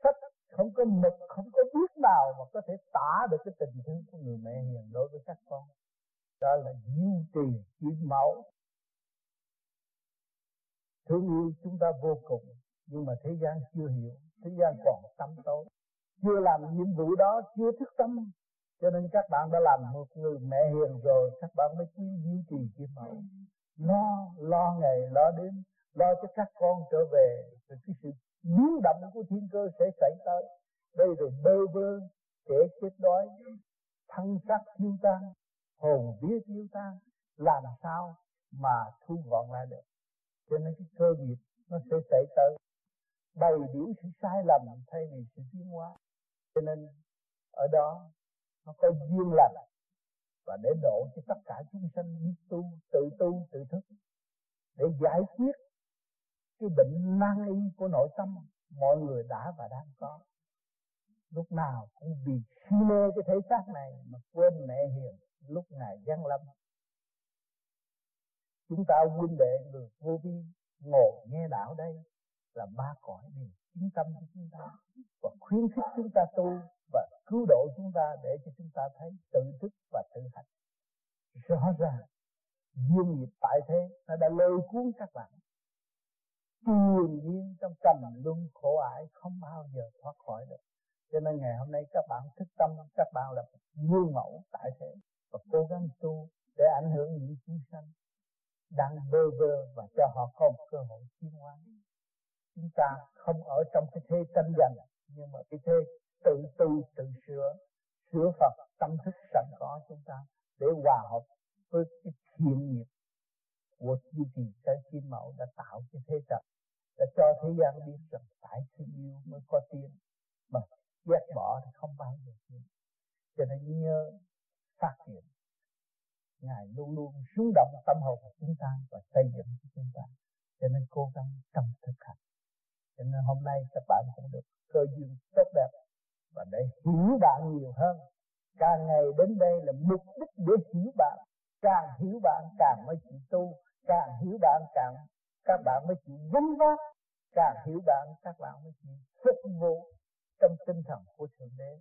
sách không có mực, không có biết nào mà có thể tả được cái tình thương của người mẹ hiền đối với các con. Đó là duy trì kim mẫu thương yêu chúng ta vô cùng, nhưng mà thế gian chưa hiểu, thế gian còn tâm tối. Chưa làm nhiệm vụ đó, chưa thức tâm. Cho nên các bạn đã làm một người mẹ hiền rồi, các bạn mới quý duy trì kim mẫu lo lo ngày, lo đêm, lo cho các con trở về từ cái sự biến động của thiên cơ sẽ xảy tới. Đây rồi bơ vơ kẻ chết đói, thân xác tiêu tan, hồn vía tiêu tan. Làm sao mà thu gọn lại được? Cho nên cái cơ nghiệp nó sẽ xảy tới. Bày biểu sự sai lầm thay vì sự tiến hóa. Cho nên ở đó nó có duyên lành và để độ cho tất cả chúng sanh biết tu, tự tu, tự thức để giải quyết cái bệnh nan y của nội tâm, mọi người đã và đang có. Lúc nào cũng vì si mê cái thể xác này mà quên mẹ hiền, lúc ngài giáng lâm. Chúng ta huynh đệ người vô vi ngồi nghe đạo đây là ba cõi đều chính tâm của chúng ta và khuyến khích chúng ta tu và cứu độ chúng ta để cho chúng ta thấy tự thức và tự hành. Rõ ràng, duyên nghiệp tại thế, nó đã lôi cuốn các bạn triền nhiên trong trầm luân khổ ải, không bao giờ thoát khỏi được. Cho nên ngày hôm nay các bạn thức tâm, các bạn là gương mẫu tại thế. Và cố gắng tu để ảnh hưởng những chúng sanh đang bơ vơ và cho họ có một cơ hội tiến hóa. Chúng ta không ở trong cái thế tranh giành, nhưng mà cái thế tự tu, tự sửa sửa Phật tâm thức sẵn có chúng ta để hòa hợp với cái thiện nghiệp của chu kỳ cái kim mẫu đã tạo cái thế trận đã cho thế gian biết rằng tại thương yêu mới có tiền mà ghét bỏ thì không bao giờ tiến cho nên nhớ, phát triển ngài luôn luôn rung động tâm hồn của chúng ta và xây dựng cho chúng ta. Cho nên cố gắng tâm thực hành. Cho nên hôm nay các bạn cũng được cơ duyên tốt đẹp và để hiểu bạn nhiều hơn. Càng ngày đến đây là mục đích để hiểu bạn, càng hiểu bạn càng mới chịu tu càng hiểu bạn càng, các bạn mới chịu gánh vác. Càng hiểu bạn, các bạn mới chịu phục vụ trong tinh thần của thượng đế.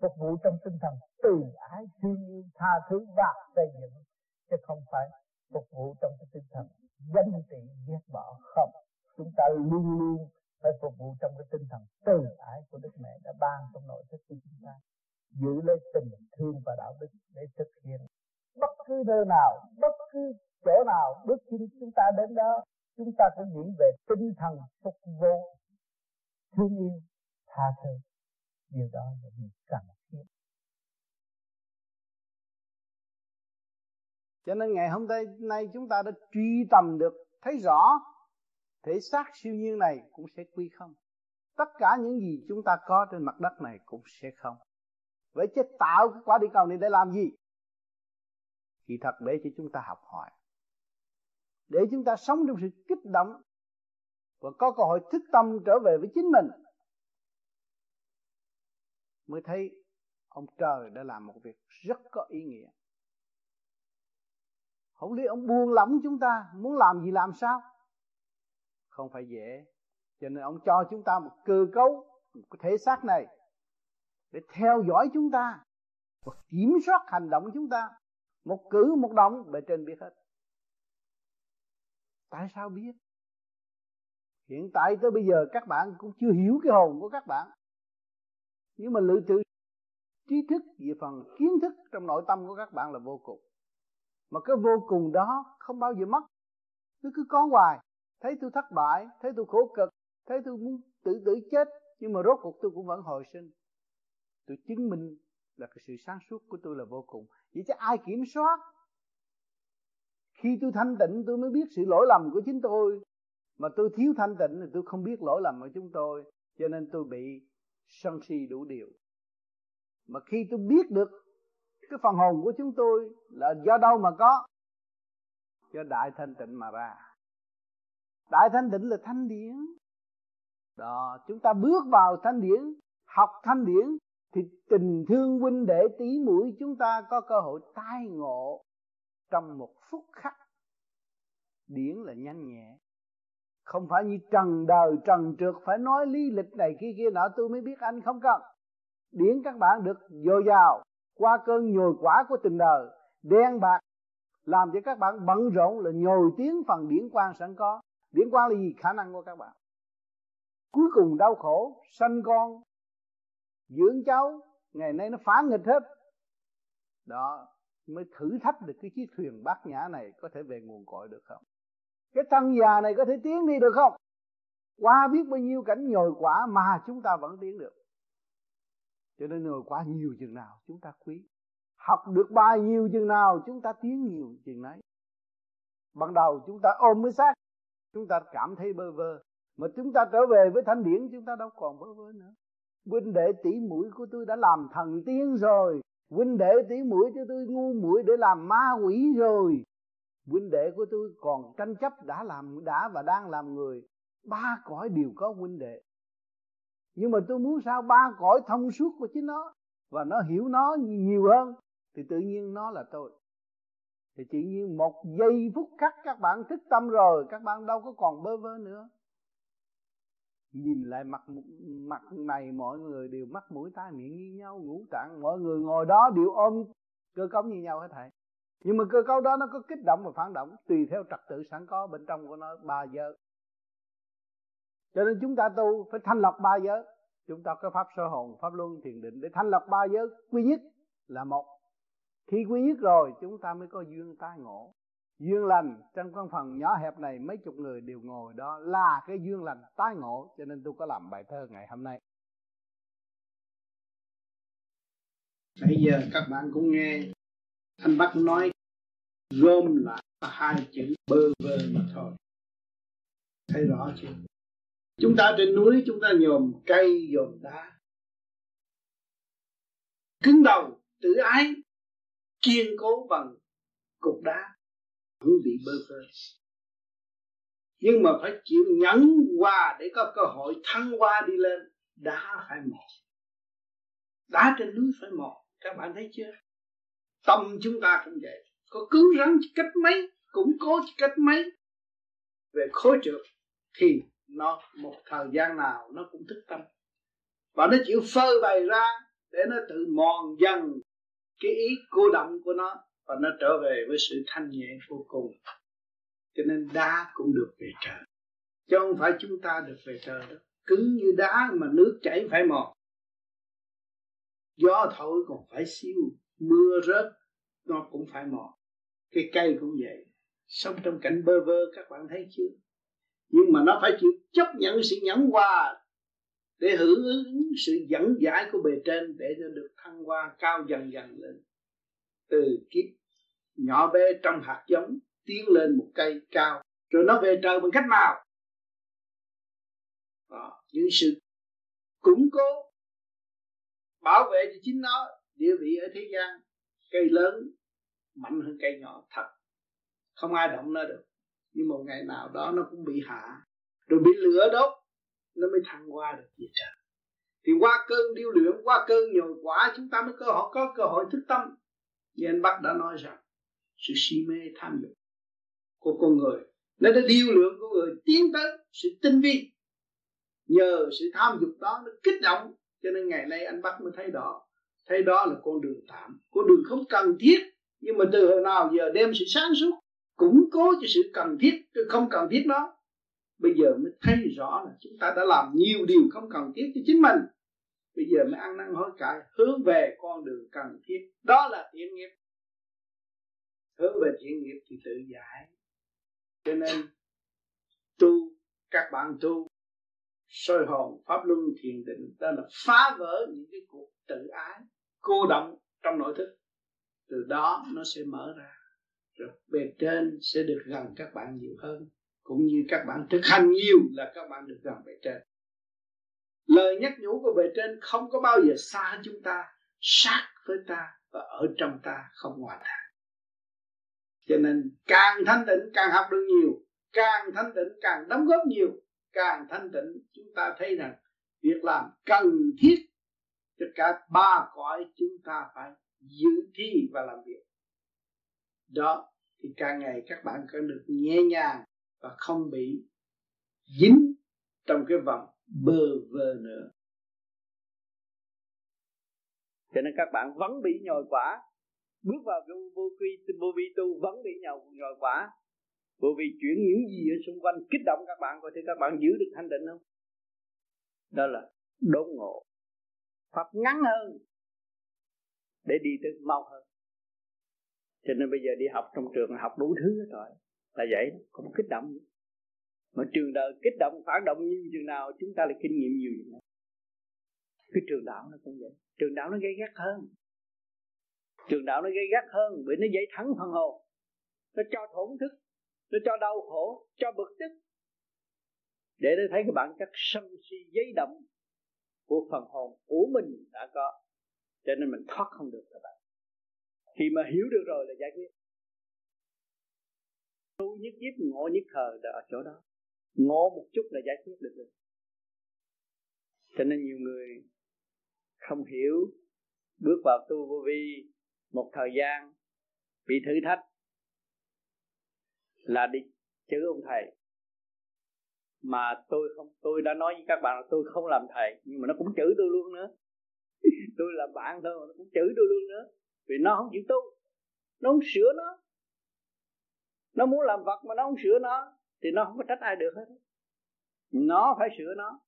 Phục vụ trong tinh thần từ ái thương yêu tha thứ và xây dựng. Chứ không phải phục vụ trong cái tinh thần danh trị ghét bỏ. Không. Chúng ta luôn luôn phải phục vụ trong cái tinh thần từ ái của Đức Mẹ đã ban trong nội thức của chúng ta. Giữ lấy tình thương và đạo đức để thực hiện bất cứ nơi nào, bất cứ chỗ nào bước chân chúng ta đến đó chúng ta cũng nghĩ về tinh thần phục vụ thương yêu tha thứ. Điều đó là điều cần thiết. Cho nên ngày hôm nay, nay chúng ta đã truy tầm được thấy rõ thể xác siêu nhiên này cũng sẽ quy không. Tất cả những gì chúng ta có trên mặt đất này cũng sẽ không. Vậy chứ tạo cái quả địa cầu này để làm gì? Kỳ thật để cho chúng ta học hỏi để chúng ta sống trong sự kích động và có cơ hội thức tâm trở về với chính mình. Mới thấy ông trời đã làm một việc rất có ý nghĩa. Không lý ông buông lỏng chúng ta, muốn làm gì làm sao? Không phải dễ, cho nên ông cho chúng ta một cơ cấu, một cái thể xác này để theo dõi chúng ta và kiểm soát hành động chúng ta. Một cử, một động, bề trên biết hết tại sao biết? Hiện tại tới bây giờ các bạn cũng chưa hiểu cái hồn của các bạn. Nhưng mà lựa tự trí thức về phần kiến thức trong nội tâm của các bạn là vô cùng. Mà cái vô cùng đó không bao giờ mất. Nó cứ có hoài. Thấy tôi thất bại, thấy tôi khổ cực, thấy tôi muốn tự tử chết, nhưng mà rốt cuộc tôi cũng vẫn hồi sinh. Tôi chứng minh là cái sự sáng suốt của tôi là vô cùng. Vậy chứ ai kiểm soát? Khi tôi thanh tịnh, tôi mới biết sự lỗi lầm của chính tôi. Mà tôi thiếu thanh tịnh thì tôi không biết lỗi lầm của chúng tôi, cho nên tôi bị sân si đủ điều. Mà khi tôi biết được cái phần hồn của chúng tôi là do đâu mà có? Do đại thanh tịnh mà ra. Đại thanh tịnh là thanh điển. Đó, chúng ta bước vào thanh điển, học thanh điển, thì tình thương huynh đệ tí mũi chúng ta có cơ hội tai ngộ trong một phút khắc, điển là nhanh nhẹ. Không phải như trần đời, trần trượt, phải nói lý lịch này kia kia nọ, tôi mới biết anh không cần. Điển các bạn được dồi dào, qua cơn nhồi quả của tình đời, đen bạc, làm cho các bạn bận rộn là nhồi tiếng phần điển quan sẵn có. Điển quan là gì? Khả năng của các bạn. Cuối cùng đau khổ, sanh con, dưỡng cháu, ngày nay nó phá nghịch hết. Đó mới thử thách được cái chiếc thuyền bát nhã này có thể về nguồn cội được không? Cái thân già này có thể tiến đi được không? Qua biết bao nhiêu cảnh nhồi quả mà chúng ta vẫn tiến được. Cho nên nhồi quả nhiều chừng nào chúng ta quý. Học được bao nhiêu chừng nào chúng ta tiến nhiều chừng nấy. ban đầu chúng ta ôm mới xác, chúng ta cảm thấy bơ vơ. Mà chúng ta trở về với thanh điển, chúng ta đâu còn bơ vơ nữa. Huynh đệ tỷ mũi của tôi đã làm thần tiên rồi huynh đệ tỷ mũi cho tôi ngu muội để làm ma quỷ rồi. Huynh đệ của tôi còn tranh chấp đã làm, đã và đang làm người. Ba cõi đều có huynh đệ. Nhưng mà tôi muốn sao ba cõi thông suốt của chính nó? Và nó hiểu nó nhiều hơn, thì tự nhiên nó là tôi. Thì chỉ nhiên một giây phút khắc các bạn thức tâm rồi, các bạn đâu có còn bơ vơ nữa nhìn lại mặt mặt này mọi người đều mắt mũi tai miệng như nhau, ngũ tạng, mọi người ngồi đó đều ôm cơ cấu như nhau hết thảy. Nhưng mà cơ cấu đó nó có kích động và phản động, tùy theo trật tự sẵn có bên trong của nó, ba giới. Cho nên chúng ta tu phải thanh lọc ba giới. Chúng ta có pháp sơ hồn, pháp luân, thiền định. Để thanh lọc ba giới, quy nhất là một. Khi quy nhất rồi, chúng ta mới có duyên tai ngộ duyên lành, trong căn phòng nhỏ hẹp này mấy chục người đều ngồi đó là cái duyên lành, tái ngộ, cho nên tôi có làm bài thơ ngày hôm nay. Bây giờ các bạn cũng nghe anh Bắc nói, gom lại hai chữ bơ vơ mà thôi. Thấy rõ chưa? Chúng ta trên núi, chúng ta nhòm cây, nhòm đá. Cứng đầu tự ái, kiên cố bằng cục đá không bị bơ vơ. Nhưng mà phải chịu nhẫn qua để có cơ hội thăng qua đi lên, đá phải mòn. Đá trên núi phải mòn, các bạn thấy chưa? Tâm chúng ta cũng vậy. Có cứng rắn cách mấy cũng cố cách mấy. Về khối trượt thì nó, một thời gian nào nó cũng thức tâm. Và nó chịu phơi bày ra để nó tự mòn dần cái ý cô động của nó và nó trở về với sự thanh nhẹ vô cùng. Cho nên đá cũng được về trời. Chứ không phải chúng ta được về trời đó cứng như đá mà nước chảy phải mòn. Gió thổi còn phải siêu mưa rớt, nó cũng phải mòn. Cái cây cũng vậy. Sống trong cảnh bơ vơ, các bạn thấy chưa? Nhưng mà nó phải chịu chấp nhận sự nhẫn hòa để hưởng ứng sự dẫn giải của bề trên để cho được thăng hoa cao dần dần lên từ kiếp. Nhỏ bé trong hạt giống tiến lên một cây cao rồi nó về trời bằng cách nào? Đó, những sự củng cố bảo vệ cho chính nó địa vị ở thế gian cây lớn mạnh hơn cây nhỏ thật. Không ai động nó được nhưng một ngày nào đó nó cũng bị hạ rồi bị lửa đốt nó mới thăng qua được về trời. Thì qua cơn điêu luyện qua cơn nhồi quả chúng ta mới cơ hội có cơ hội thức tâm như anh Bắc đã nói rằng, sự si mê tham dục của con người, nó đã điêu luyện con người tiến tới sự tinh vi. Nhờ sự tham dục đó nó kích động, cho nên ngày nay anh Bắc mới thấy đó. Thấy đó là con đường tạm, con đường không cần thiết. Nhưng mà từ hồi nào giờ đem sự sáng suốt, củng cố cho sự cần thiết không cần thiết đó bây giờ mới thấy rõ là chúng ta đã làm nhiều điều không cần thiết cho chính mình bây giờ mới ăn năn hối cải, hướng về con đường cần thiết. Đó là thiện nghiệp. Hướng về thiện nghiệp thì tự giải. Cho nên, tu, các bạn tu, soi hồn, pháp luân, thiền định, đó là phá vỡ những cái cuộc tự ái, cô động trong nội thức. Từ đó nó sẽ mở ra. Rồi bề trên sẽ được gần các bạn nhiều hơn. Cũng như các bạn thực hành nhiều là các bạn được gần bề trên lời nhắc nhủ của bề trên không có bao giờ xa chúng ta, sát với ta và ở trong ta không ngoài ta cho nên càng thanh tịnh càng học được nhiều, càng thanh tịnh càng đóng góp nhiều, càng thanh tịnh chúng ta thấy rằng việc làm cần thiết cho cả ba cõi chúng ta phải giữ thi và làm việc. Đó thì càng ngày các bạn càng được nhẹ nhàng và không bị dính trong cái vòng bơ vơ nữa cho nên các bạn vẫn bị nhồi quả. Bước vào vô vô vi vô vi tu vẫn bị nhồi nhồi quả. Bởi vì chuyển những gì ở xung quanh kích động các bạn, coi thì các bạn giữ được thanh định không? Đó là đốn ngộ. Pháp ngắn hơn để đi tới mau hơn. Cho nên bây giờ đi học trong trường học đủ thứ hết rồi. Là vậy, không kích động nữa mà trường đời kích động, phản động nhiều chừng nào, chúng ta lại kinh nghiệm nhiều chừng nào cái trường đạo nó cũng vậy. Trường đạo nó gây gắt hơn. Trường đạo nó gây gắt hơn bởi nó dây thắng phần hồn. Nó cho thổn thức, nó cho đau khổ, cho bực tức. Để nó thấy cái bản chất sân si giấy động của phần hồn của mình đã có, cho nên mình thoát không được các bạn. Khi mà hiểu được rồi là giải quyết. Tu nhất kiếp, ngộ nhất thờ là ở chỗ đó ngộ một chút là giải quyết được rồi. Cho nên nhiều người không hiểu, bước vào tu vô vi một thời gian, bị thử thách, là đi chữ ông thầy. Mà tôi không, tôi đã nói với các bạn là tôi không làm thầy, nhưng mà nó cũng chữ tôi luôn nữa. Tôi là bạn thôi mà nó cũng chữ tôi luôn nữa. Vì nó không chịu tu, nó không sửa nó. Nó muốn làm vật mà nó không sửa nó thì nó không có trách ai được hết. Nó phải sửa nó.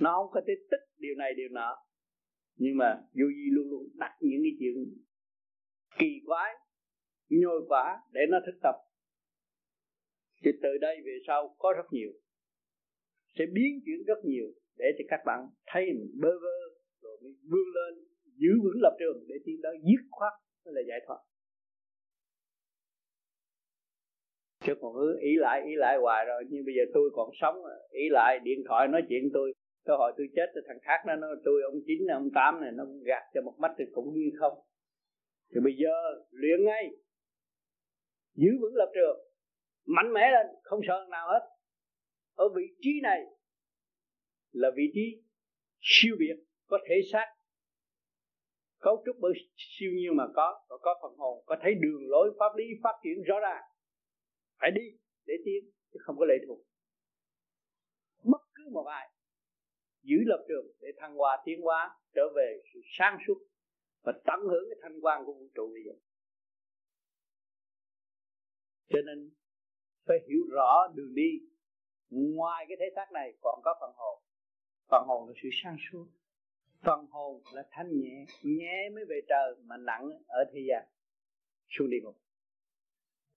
Nó không có thể tích điều này, điều nọ. Nhưng mà vô vi luôn luôn đặt những cái chuyện kỳ quái, nhồi quả để nó thức tập. Thì từ đây về sau có rất nhiều. Sẽ biến chuyển rất nhiều để cho các bạn thấy mình bơ vơ, rồi mình vươn lên, giữ vững lập trường để tiến tới dứt khoát là giải thoát. Chứ còn cứ ý lại ý lại hoài rồi. Nhưng bây giờ tôi còn sống, ý lại, điện thoại nói chuyện tôi. Cơ hội tôi chết thì thằng khác nó nói, tôi, ông chín, ông tám này, nó gạt cho một mắt thì cũng như không. Thì bây giờ luyện ngay. Giữ vững lập trường. Mạnh mẽ lên, không sợ nào hết. Ở vị trí này là vị trí siêu biệt có thể xác cấu trúc bởi siêu nhiên mà có, và có phần hồn. Có thấy đường lối pháp lý phát triển rõ ràng phải đi để tiến, chứ không có lệ thuộc. Bất cứ một ai giữ lập trường để thăng hoa, tiến hóa, trở về sự sáng suốt và tận hưởng cái thanh quan của vũ trụ bây giờ. Cho nên phải hiểu rõ đường đi. Ngoài cái thể xác này còn có phần hồn. Phần hồn là sự sáng suốt. Phần hồn là thanh nhẹ nhẹ mới về trời mà nặng ở thế gian. Xuống địa ngục.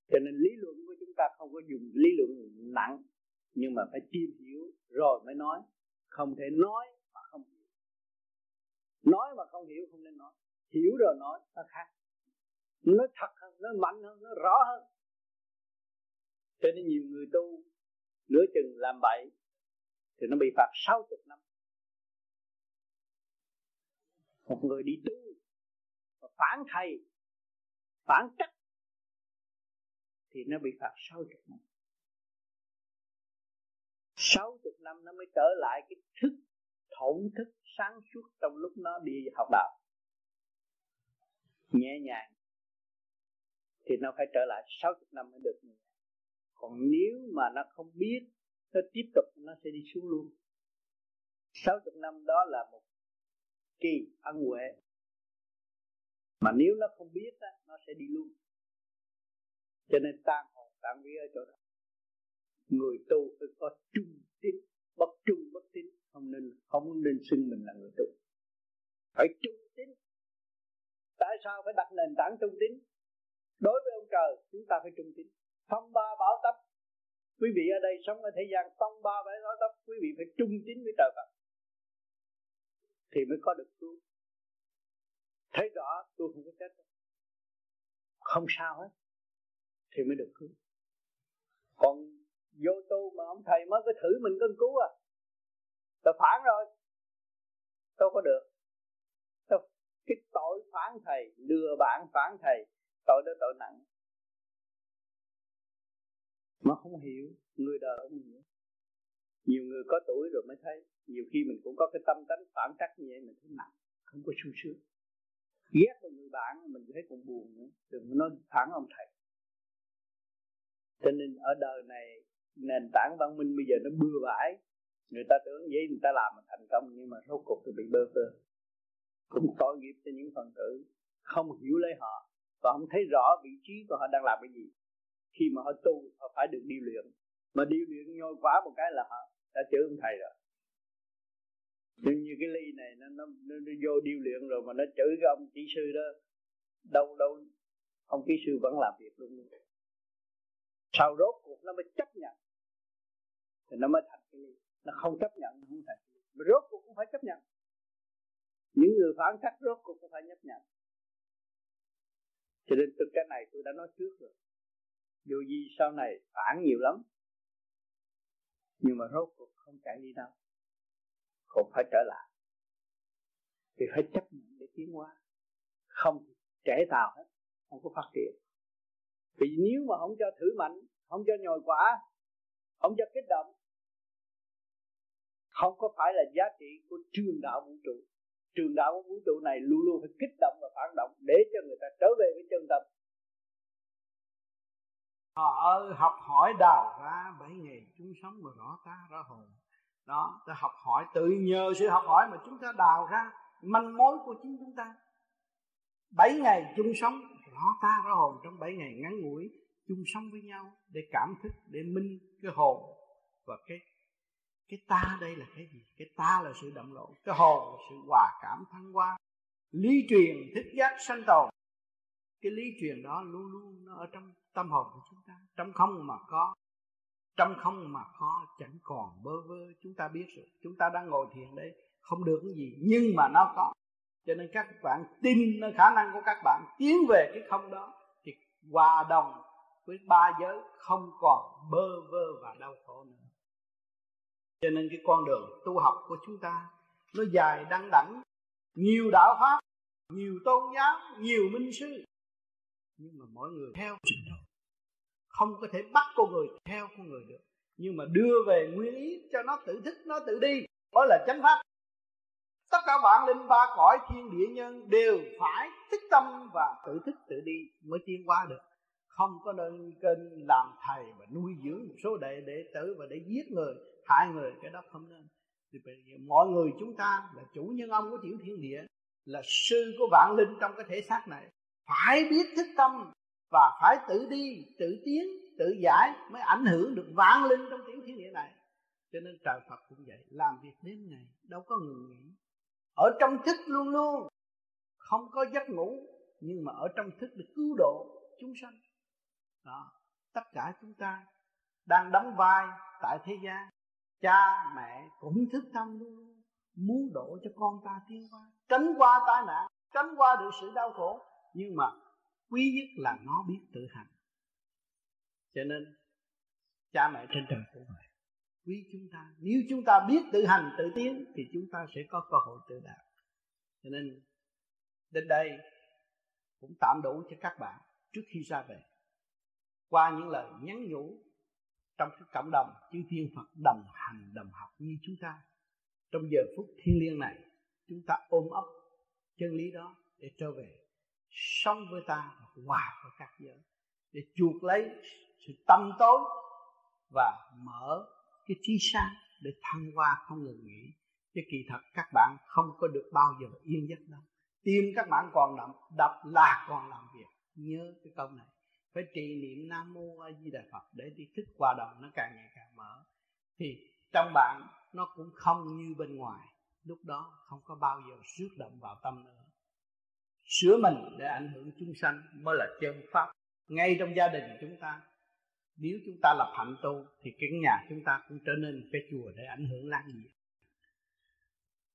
Cho nên lý luận ta không có dùng lý luận nặng, nhưng mà phải tìm hiểu rồi mới nói. Không thể nói mà không hiểu. Nói mà không hiểu không nên nói. Hiểu rồi nói, nó khác. Nó thật hơn, nó mạnh hơn, nó rõ hơn. Cho nên nhiều người tu, nửa chừng làm bậy, thì nó bị phạt 60 năm. Một người đi tu và phản thầy, phản trách thì nó bị phạt 60 năm. 60 năm nó mới trở lại cái thức thổn thức sáng suốt trong lúc nó đi học đạo. Nhẹ nhàng thì nó phải trở lại 60 năm mới được. Nhẹ còn nếu mà nó không biết nó tiếp tục nó sẽ đi xuống luôn. 60 năm đó là một kỳ ân huệ. Mà nếu nó không biết đó, nó sẽ đi luôn cho nên tan hồn tan vía ở chỗ đó. Người tu phải có trung tín, bất trung bất tín. Không nên không nên xưng mình là người tu. Phải trung tín. Tại sao phải đặt nền tảng trung tín? Đối với ông trời, chúng ta phải trung tín. Phong ba bảo tấp quý vị ở đây sống ở thế gian, phong ba bảo tấp quý vị phải trung tín với trời Phật. Thì mới có được cứu. Thấy rõ, tôi không có chết. Không sao hết thì mới được cứu. Còn vô tu mà ông thầy mới có thử mình cân cứu à. Tôi phản rồi. Đâu có được. Tôi, cái tội phản thầy lừa bạn phản thầy tội đó tội nặng. Mà không hiểu người đời không hiểu nhiều người có tuổi rồi mới thấy nhiều khi mình cũng có cái tâm tánh phản trắc như vậy mình thấy nặng không có sung sướng. Ghét một người bạn mình thấy cũng buồn nữa. Đừng có nói phản ông thầy cho nên ở đời này nền tảng văn minh bây giờ nó bừa bãi. Người ta tưởng vậy người ta làm mà thành công nhưng mà rốt cuộc thì bị bơ vơ. Cũng tội nghiệp cho những phần tử không hiểu lấy họ và không thấy rõ vị trí của họ đang làm cái gì. Khi mà họ tu họ phải được điều luyện. Mà điều luyện nhồi quá một cái là họ đã chữ ông thầy rồi. Nhưng như cái ly này nó, nó, nó, nó vô điều luyện rồi mà nó chửi cái ông kỹ sư đó. Đâu đâu ông kỹ sư vẫn làm việc luôn sau rốt cuộc nó mới chấp nhận. Thì nó mới thành cái ly. Nó không chấp nhận, nó không thành mà rốt cuộc cũng phải chấp nhận. Những người phản cách rốt cuộc cũng phải chấp nhận. Cho nên từ cái này tôi đã nói trước rồi. Dù gì sau này phản nhiều lắm, nhưng mà rốt cuộc không chạy đi đâu. Cũng phải trở lại. Thì phải chấp nhận để tiến hóa. Không trẻ tạo hết, không có phát triển vì nếu mà không cho thử mạnh, không cho nhồi quả, không cho kích động, không có phải là giá trị của trường đạo vũ trụ. Trường đạo của vũ trụ này luôn luôn phải kích động và phản động để cho người ta trở về với chân tâm. Họ học hỏi đào ra bảy ngày chúng sống mà rõ ta rõ hồn. Đó, ta học hỏi tự nhờ sự học hỏi mà chúng ta đào ra manh mối của chính chúng ta bảy ngày chung sống, rõ ta rõ hồn, trong bảy ngày ngắn ngủi chung sống với nhau để cảm thức, để minh cái hồn. Và cái cái ta đây là cái gì? Cái ta là sự động lộ, cái hồn là sự hòa cảm thăng hoa. Lý truyền thức giác sanh tồn. Cái lý truyền đó luôn luôn nó ở trong tâm hồn của chúng ta. Trong không mà có, trong không mà có chẳng còn bơ vơ. Chúng ta biết rồi, chúng ta đang ngồi thiền đây, không được cái gì, nhưng mà nó có cho nên các bạn tin nơi khả năng của các bạn tiến về cái không đó thì hòa đồng với ba giới không còn bơ vơ và đau khổ nữa. Cho nên cái con đường tu học của chúng ta, nó dài đăng đẳng, nhiều đạo pháp, nhiều tôn giáo, nhiều minh sư. Nhưng mà mỗi người theo trình độ. Không có thể bắt con người theo con người được. Nhưng mà đưa về nguyên ý cho nó tự thích nó tự đi, đó là chánh pháp tất cả bạn linh ba cõi thiên địa nhân đều phải thức tâm và tự thức tự đi mới tiến qua được. Không có nên kênh làm thầy và nuôi dưỡng một số đệ đệ tử và để giết người, hại người, cái đó không nên. Thì mọi người chúng ta là chủ nhân ông của tiểu thiên địa, là sư của vạn linh trong cái thể xác này. Phải biết thức tâm và phải tự đi, tự tiến, tự giải mới ảnh hưởng được vạn linh trong tiểu thiên địa này. Cho nên trời Phật cũng vậy, làm việc đến ngày, đâu có ngừng nghỉ ở trong thức luôn luôn. Không có giấc ngủ, nhưng mà ở trong thức được cứu độ chúng sanh. Đó, tất cả chúng ta đang đóng vai tại thế gian. Cha, mẹ cũng thức tâm luôn luôn, muốn độ cho con ta tiến qua tránh qua tai nạn, tránh qua được sự đau khổ. Nhưng mà quý nhất là nó biết tự hành. Cho nên, cha mẹ trên trời cũng vậy quý chúng ta. Nếu chúng ta biết tự hành, tự tiến, thì chúng ta sẽ có cơ hội tự đạt. Cho nên, đến đây cũng tạm đủ cho các bạn trước khi ra về. Qua những lời nhắn nhủ trong cái cộng đồng, chư thiên Phật đồng hành, đồng học như chúng ta, trong giờ phút thiêng liêng này, chúng ta ôm ấp chân lý đó để trở về sống với ta và hòa với các giới, để chuộc lấy sự tâm tối và mở cái trí sáng để thăng hoa không ngừng nghỉ. Chứ kỳ thật các bạn không có được bao giờ yên giấc đâu. Tim các bạn còn đập đập là còn làm việc. Nhớ cái câu này. Phải trì niệm nam mô a di đà phật để đi thức qua đầu nó càng ngày càng mở. Thì trong bạn nó cũng không như bên ngoài. Lúc đó không có bao giờ rước động vào tâm nữa. Sửa mình để ảnh hưởng chúng sanh mới là chân pháp. Ngay trong gia đình chúng ta nếu chúng ta lập hạnh tu, thì cái nhà chúng ta cũng trở nên cái chùa để ảnh hưởng lan nhiệt.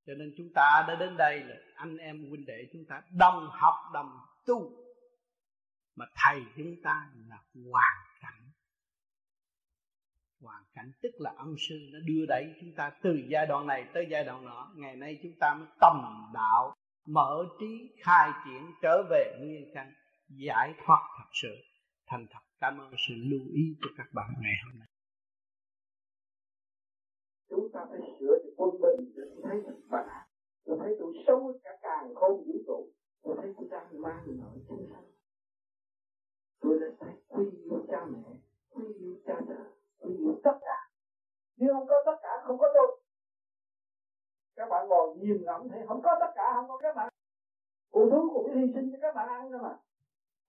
Cho nên chúng ta đã đến đây là anh em huynh đệ chúng ta đồng học, đồng tu. Mà thầy chúng ta là hoàn cảnh. Hoàn cảnh tức là ân sư nó đưa đẩy chúng ta từ giai đoạn này tới giai đoạn nọ. Ngày nay chúng ta mới tầm đạo, mở trí, khai triển, trở về nguyên căn, giải thoát thật sự, thành thật cảm ơn sự lưu ý của các bạn ngày hôm nay. Chúng ta phải sửa cho quân bình để thấy thật bạc tôi thấy tôi sống cả càng không vũ trụ tôi thấy tôi đang mang nợ chúng sanh tôi đã thấy quy yêu cha mẹ, quy yêu cha trời quy yêu tất cả. Nếu không có tất cả, không có tôi. Các bạn ngồi nhìn ngẫm thấy không có tất cả, không có các bạn. Cụ thú cũng hy sinh cho các bạn ăn đó mà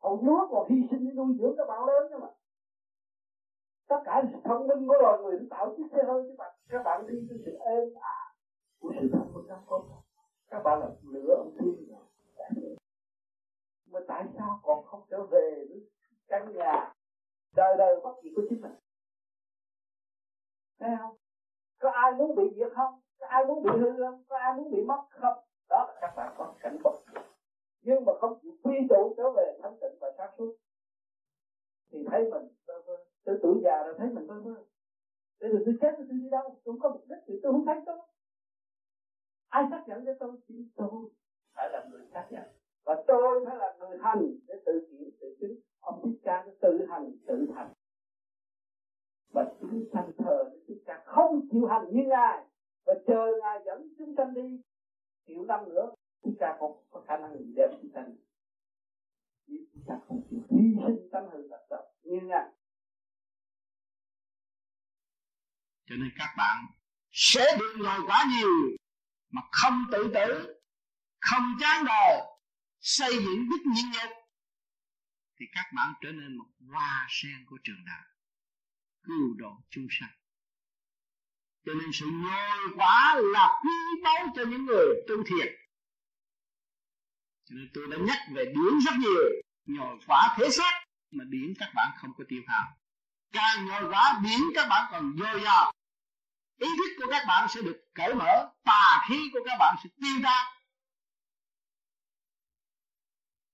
hầu nước còn hy sinh để nuôi dưỡng các bạn lớn nữa mà. Tất cả sự thông minh của loài người tạo chiếc xe hơi cho bạn. Các bạn đi cho sự êm ả của sự thông minh trong con. Các bạn là lửa ông thiên rồi mà tại sao còn không trở về với căn nhà đời đời bất diệt của chính mình? Thấy không? Có ai muốn bị diệt không? Có ai muốn bị hư không? Có ai muốn bị mất không? Đó là các bạn có cảnh vật nhưng mà không chịu quy tụ trở về thánh tịnh sáng suốt thì thấy mình bơ vơ tới tuổi già rồi thấy mình vơ vơ Thế rồi tôi chết tôi đi đâu? Tôi không có mục đích thì tôi không thấy tôi. Ai xác nhận cho tôi? Chỉ tôi phải là người xác nhận. Và tôi phải là người hành để tự kiểm, tự chứng. Ông thích ca tự hành, tự thành và chúng sanh thờ thích ca không chịu hành như ngài. Và chờ ngài dẫn chúng sanh đi, triệu năm nữa chúng ta không có khả năng đem chúng sanh nếu chúng ta không chịu. Hy sinh tâm hư tập tập như ngài cho nên các bạn sẽ được ngồi quá nhiều mà không tự tử không chán đời xây dựng đức nhịn nhục thì các bạn trở nên một hoa sen của trường đạo, cứu độ chúng sanh. Cho nên sự nhồi quả là quý báu cho những người tu thiệt cho nên tôi đã nhắc về điển rất nhiều nhồi quả thế xác mà điển các bạn không có tiêu hao càng nhồi quả điển các bạn còn dồi dào. Ý thức của các bạn sẽ được cởi mở, tà khí của các bạn sẽ tiêu ra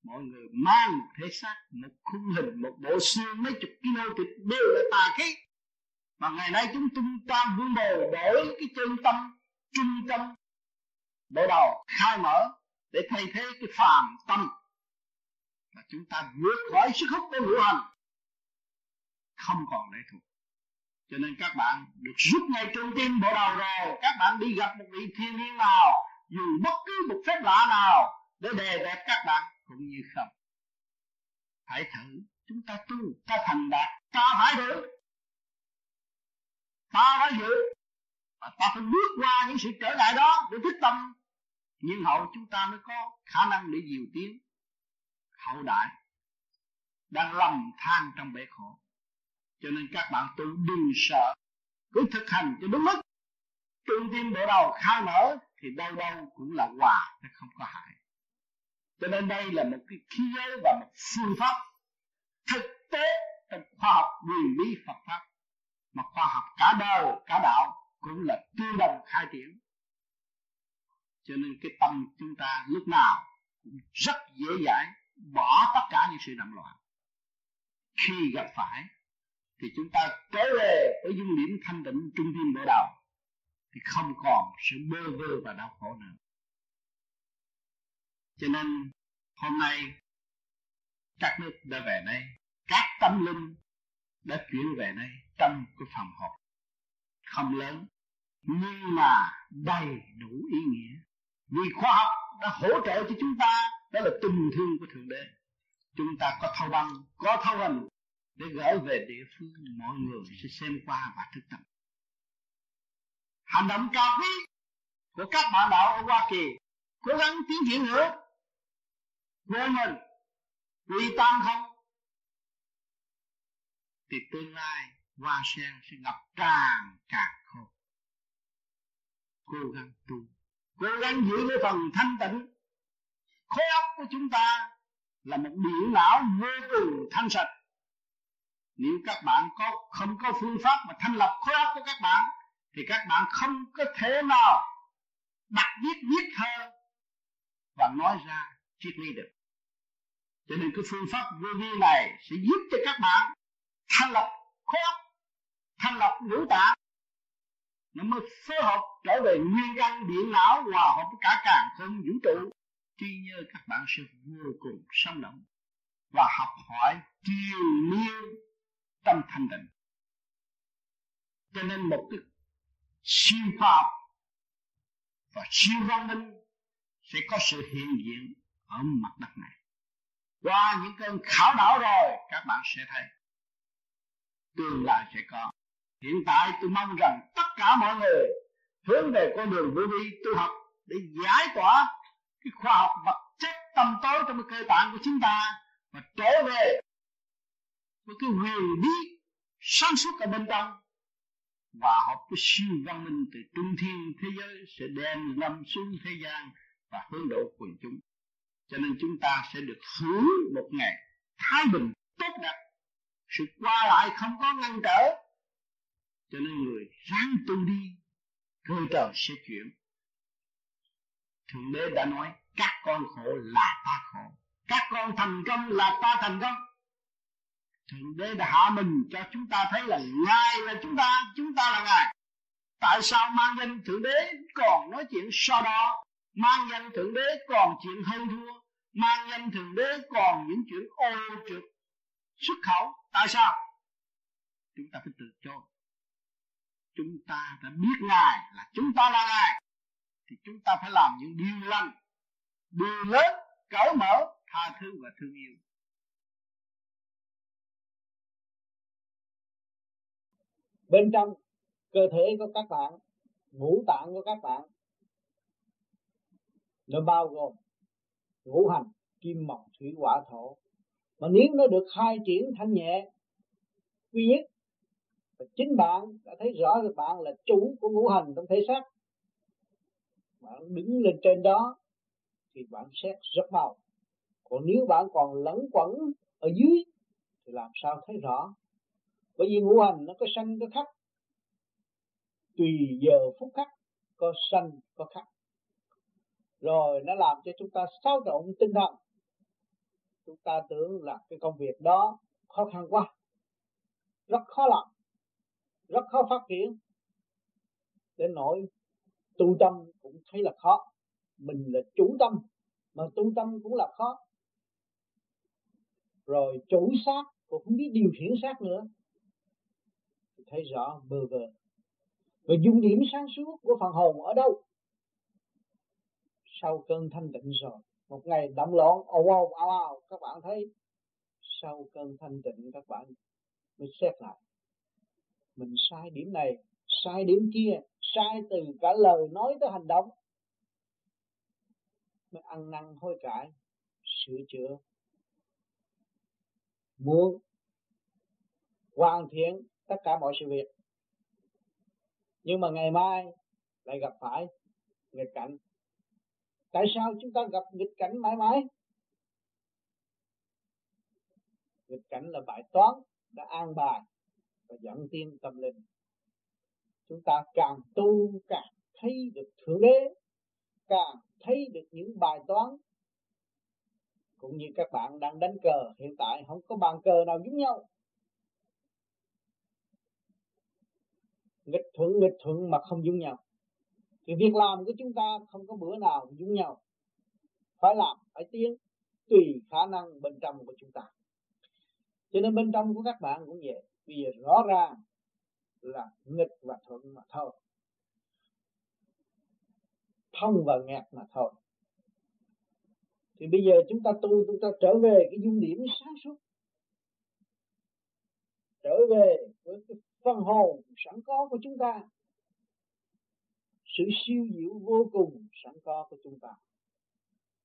mọi người mang một thể xác, một khung hình, một bộ xương mấy chục kg thịt đều là tà khí. Mà ngày nay chúng tung ta vương bồ đổi cái chân tâm, trung tâm, bộ đầu khai mở để thay thế cái phàm tâm. Và chúng ta vượt khỏi sức hút của ngũ hành, không còn lệ thuộc. Cho nên các bạn được rút ngay trung tim bộ đầu rồi. Các bạn đi gặp một vị thiên nhiên nào, dù bất cứ một phép lạ nào, để đề đẹp các bạn cũng như không. Hãy thử, chúng ta tu, ta thành đạt, ta phải thử. Ta phải giữ. Và ta phải bước qua những sự trở ngại đó để thức tâm nhưng hậu chúng ta mới có khả năng để diều tiến. Hậu đại đang lầm than trong bể khổ. Cho nên các bạn tu đừng sợ. Cứ thực hành cho đúng mức. Trung tim bộ đầu khai mở thì đâu đâu cũng là hòa, chứ không có hại. Cho nên đây là một cái khí giới và một phương pháp thực tế trong khoa học quyền bí Phật pháp. Mà khoa học cả đời, cả đạo cũng là tương đồng khai triển cho nên cái tâm chúng ta lúc nào cũng rất dễ dãi bỏ tất cả những sự động loạn. Khi gặp phải, thì chúng ta trở về với dung điểm thanh tịnh trung tâm bộ đầu thì không còn sự bơ vơ và đau khổ nữa. Cho nên, hôm nay, các nước đã về đây, các tâm linh đã chuyển về đây trong cái phòng họp. Không lớn, nhưng mà đầy đủ ý nghĩa vì khoa học đã hỗ trợ cho chúng ta, đó là tình thương của thượng đế. Chúng ta có thâu băng, có thâu hành để gửi về địa phương mọi người sẽ xem qua và thức tâm hành động cao quý của các bạn đạo ở Hoa Kỳ, cố gắng tiến triển nữa. Quên mình quy tam không? Thì tương lai hoa sen sẽ ngập tràn càng khô cố gắng tu cố gắng giữ cái phần thanh tịnh. Khối óc của chúng ta là một điện não vô cùng thanh sạch. Nếu các bạn có, không có phương pháp mà thanh lập khối óc của các bạn, thì các bạn không có thể nào đặt viết viết thơ và nói ra triết lý được. Cho nên cái phương pháp vô vi này sẽ giúp cho các bạn thanh lập khối óc, thanh lọc ngũ tạng nó mới phối hợp trở về nguyên căn điện não, hòa hợp với cả càng không vũ trụ. Tuy nhiên các bạn sẽ vô cùng sống động và học hỏi triều miên tâm thanh định cho nên một cái siêu khoa học và siêu văn minh sẽ có sự hiện diện ở mặt đất này. Qua những cơn khảo đảo rồi, các bạn sẽ thấy tương lai sẽ có hiện tại tôi mong rằng tất cả mọi người hướng về con đường vô vi tu học để giải tỏa cái khoa học vật chất tâm tối trong cái cơ bản của chúng ta và trở về với cái huyền bí sáng suốt ở bên trong. Và học cái siêu văn minh từ trung thiên thế giới sẽ đem lâm xuống thế gian và hướng độ quần chúng. Cho nên chúng ta sẽ được hưởng một ngày thái bình tốt đẹp. Sự qua lại không có ngăn trở cho nên người ráng tu đi cơ trời sẽ chuyển. Thượng đế đã nói, các con khổ là ta khổ, các con thành công là ta thành công. Thượng đế đã hạ mình cho chúng ta thấy là ngài là chúng ta chúng ta là ngài. Tại sao mang danh thượng đế còn nói chuyện so đo? Mang danh thượng đế còn chuyện hơn thua. Mang danh thượng đế còn những chuyện ô trượt, xuất khẩu. Tại sao? Chúng ta phải tự chối chúng ta đã biết ngài là chúng ta là ngài, thì chúng ta phải làm những điều lành, điều lớn, cởi mở, tha thứ và thương yêu. Bên trong cơ thể của các bạn, ngũ tạng của các bạn, nó bao gồm ngũ hành, kim, mộc, thủy, hỏa, thổ. Mà nếu nó được khai triển thanh nhẹ, quy nhất và chính bạn đã thấy rõ là bạn là chủ của ngũ hành trong thể xác. Bạn đứng lên trên đó thì bạn xét rất mau. Còn nếu bạn còn lẫn quẩn ở dưới thì làm sao thấy rõ? Bởi vì ngũ hành nó có sanh, có khắc. Tùy giờ phút khắc, có sanh, có khắc. Rồi nó làm cho chúng ta xáo trộn tinh thần. Chúng ta tưởng là cái công việc đó khó khăn quá, rất khó làm rất khó phát triển. Đến nỗi tu tâm cũng thấy là khó. Mình là chủ tâm, mà tu tâm cũng là khó. Rồi chủ xác cũng không biết điều khiển xác nữa. Thấy rõ bơ vơ và dung điểm sáng suốt của phần hồn ở đâu? Sau cơn thanh tịnh rồi. Một ngày động loạn ồn ồn ào ào các bạn thấy. Sau cơn thanh tịnh, các bạn mới xét lại mình sai điểm này, sai điểm kia, sai từ cả lời nói tới hành động. Mới ăn năn hối cải, sửa chữa. Muốn hoàn thiện tất cả mọi sự việc. Nhưng mà ngày mai lại gặp phải nghịch cảnh. Tại sao chúng ta gặp nghịch cảnh mãi mãi? Nghịch cảnh là bài toán đã an bài và dẫn tiến tâm linh. Chúng ta càng tu, càng thấy được thượng đế, càng thấy được những bài toán. Cũng như các bạn đang đánh cờ, hiện tại không có bàn cờ nào giống nhau. Nghịch thuận nghịch thuận mà không giống nhau. Thì việc làm của chúng ta không có bữa nào giống nhau. Phải làm, phải tiến, tùy khả năng bên trong của chúng ta. Cho nên bên trong của các bạn cũng vậy bây rõ ràng là nghịch và thuận mà thôi. Thông và nghẹt mà thôi. Thì bây giờ chúng ta tu, chúng ta trở về cái dung điểm sáng suốt. Trở về với cái phần hồn sẵn có của chúng ta. Sự siêu diệu vô cùng sẵn có của chúng ta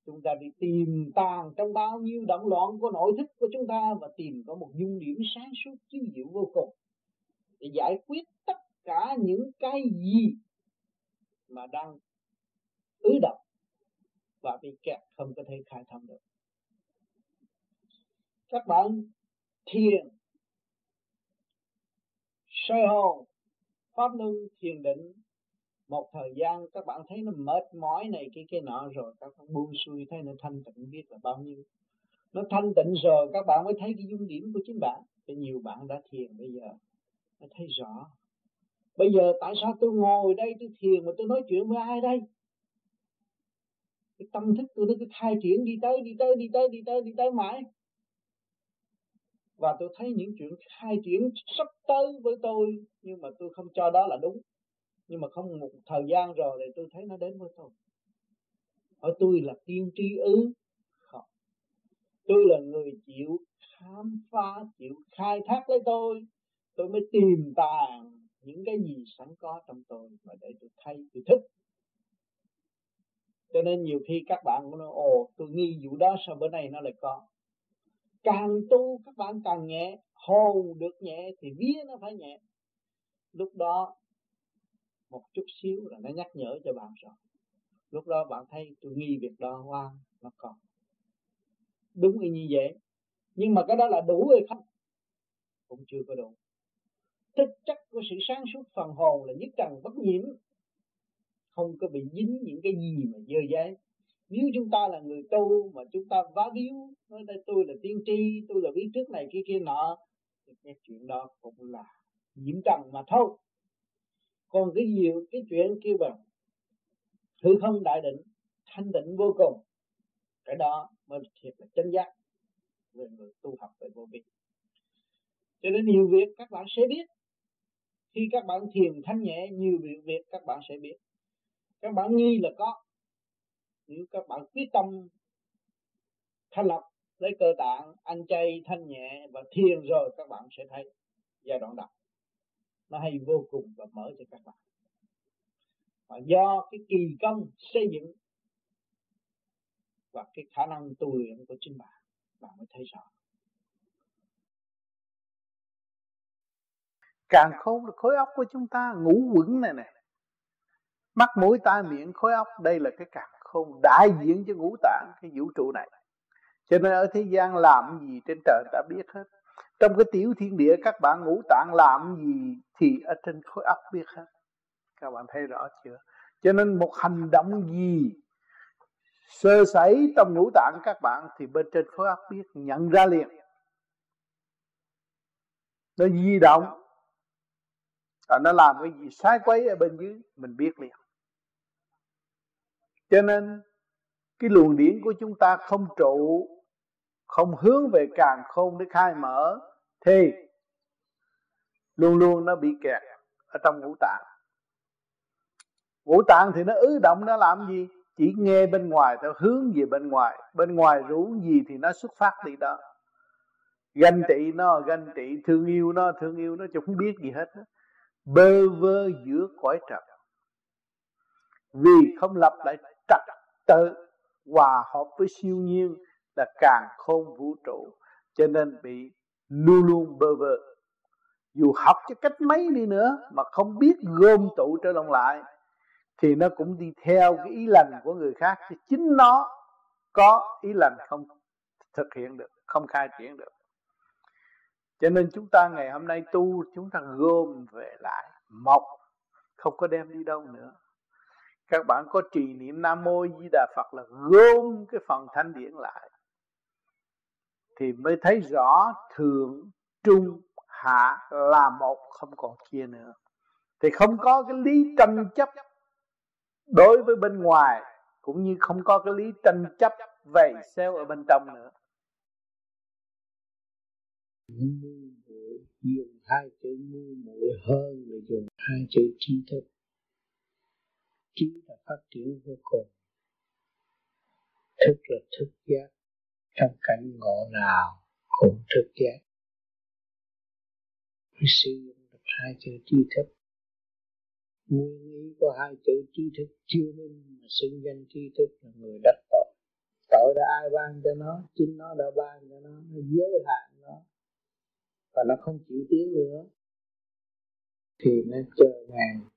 chúng ta đi tìm tàng trong bao nhiêu động loạn của nội thức của chúng ta và tìm có một dung điểm sáng suốt chiếu diệu vô cùng. Để giải quyết tất cả những cái gì mà đang ứ động và bị kẹt, không có thể khai thông được. Các bạn thiền, soi hồn, pháp luân, thiền định một thời gian các bạn thấy nó mệt mỏi này, cái cái nọ rồi, các bạn buông xuôi, thấy nó thanh tịnh biết là bao nhiêu. Nó thanh tịnh rồi, các bạn mới thấy cái dung điểm của chính bạn. Thì nhiều bạn đã thiền bây giờ nó thấy rõ. Bây giờ tại sao tôi ngồi đây tôi thiền mà tôi nói chuyện với ai đây? Cái tâm thức tôi nó cứ khai triển, đi tới đi tới đi tới đi tới đi tới mãi. Và tôi thấy những chuyện khai triển sắp tới với tôi, nhưng mà tôi không cho đó là đúng nhưng mà không, một thời gian rồi thì tôi thấy nó đến với tôi. Hỏi tôi là tiên tri ư? Không. Tôi là người chịu khám phá, chịu khai thác lấy tôi. Tôi mới tìm tàng những cái gì sẵn có trong tôi mà để tôi thay, tôi thức. Cho nên nhiều khi các bạn cũng nói, ồ, tôi nghi vụ đó sao bữa nay nó lại có? Càng tu, các bạn càng nhẹ. Hồn được nhẹ thì vía nó phải nhẹ. Lúc đó một chút xíu là nó nhắc nhở cho bạn rồi lúc đó bạn thấy tôi nghi việc đó qua nó còn đúng như vậy. Nhưng mà cái đó là đủ hay không? Cũng chưa có đủ. Thực chất của sự sáng suốt phần hồn là nhất trần bất nhiễm. Không có bị dính những cái gì mà dơ giấy nếu chúng ta là người tu mà chúng ta vá víu, nói đây tôi là tiên tri, tôi là biết trước này kia kia nọ, thì cái chuyện đó cũng là nhiễm trần mà thôi còn cái gì, cái chuyện kêu bằng, hư không đại định, thanh định vô cùng, cái đó mới thiệt là chân giác về người tu học về vô vi. Cho nên nhiều việc các bạn sẽ biết. Khi các bạn thiền thanh nhẹ, nhiều việc việc các bạn sẽ biết. Các bạn nghi là có. Nếu các bạn quyết tâm thanh lập lấy cơ tạng, ăn chay thanh nhẹ và thiền rồi, các bạn sẽ thấy giai đoạn đầu nó hay vô cùng và mở cho các bạn. Và do cái kỳ công xây dựng và cái khả năng tu luyện của chính bạn bạn mới thấy rõ. Càng khôn là khối óc của chúng ta ngủ quẩn này này mắt, mũi, tai, miệng, khối óc, đây là cái càng khôn đại diện cho ngũ tạng, cái vũ trụ này. Cho nên ở thế gian làm gì trên trời ta biết hết trong cái tiểu thiên địa, các bạn ngũ tạng làm gì thì ở trên khối óc biết hết. Các bạn thấy rõ chưa? Cho nên một hành động gì sơ sẩy trong ngũ tạng các bạn thì bên trên khối óc biết, nhận ra liền. Nó di động. Và nó làm cái gì sai quấy ở bên dưới, mình biết liền. Cho nên, cái luồng điển của chúng ta không trụ không hướng về càng khôn để khai mở, thì luôn luôn nó bị kẹt ở trong ngũ tạng. Ngũ tạng thì nó ứ động, nó làm gì? Chỉ nghe bên ngoài theo hướng về bên ngoài. Bên ngoài rủ gì thì nó xuất phát đi đó. Ganh tị nó, ganh tị, thương yêu nó, thương yêu nó, chứ không biết gì hết bơ vơ giữa cõi trần. Vì không lập lại trật tự hòa hợp với siêu nhiên là càng khôn vũ trụ, cho nên bị luôn luôn bơ vơ. Dù học cho cách mấy đi nữa mà không biết gom tụ trở lòng lại, thì nó cũng đi theo cái ý lành của người khác thì chính nó có ý lành không thực hiện được, không khai triển được. Cho nên chúng ta ngày hôm nay tu, chúng ta gom về lại, mọc, không có đem đi đâu nữa. Các bạn có trì niệm nam mô di đà phật là gom cái phần thanh điển lại thì mới thấy rõ thượng, trung, hạ là một, không còn chia nữa. Thì không có cái lý tranh chấp đối với bên ngoài, cũng như không có cái lý tranh chấp về xeo ở bên trong nữa. Dùng hai chữ ngu muội hơn là dùng hai chữ trí thức. Trí là phát triển vô cùng. Thức là thức giác trong cảnh ngộ nào cũng thức giác. Phải sử dụng được hai chữ trí thức. Nguyên ý của hai chữ trí thức chưa minh mà xưng danh trí thức là người đắc tội. Tội đã ai ban cho nó? Chính nó đã ban cho nó nó giới hạn nó. Và nó không chịu tiến nữa. Thì nó chờ ngàn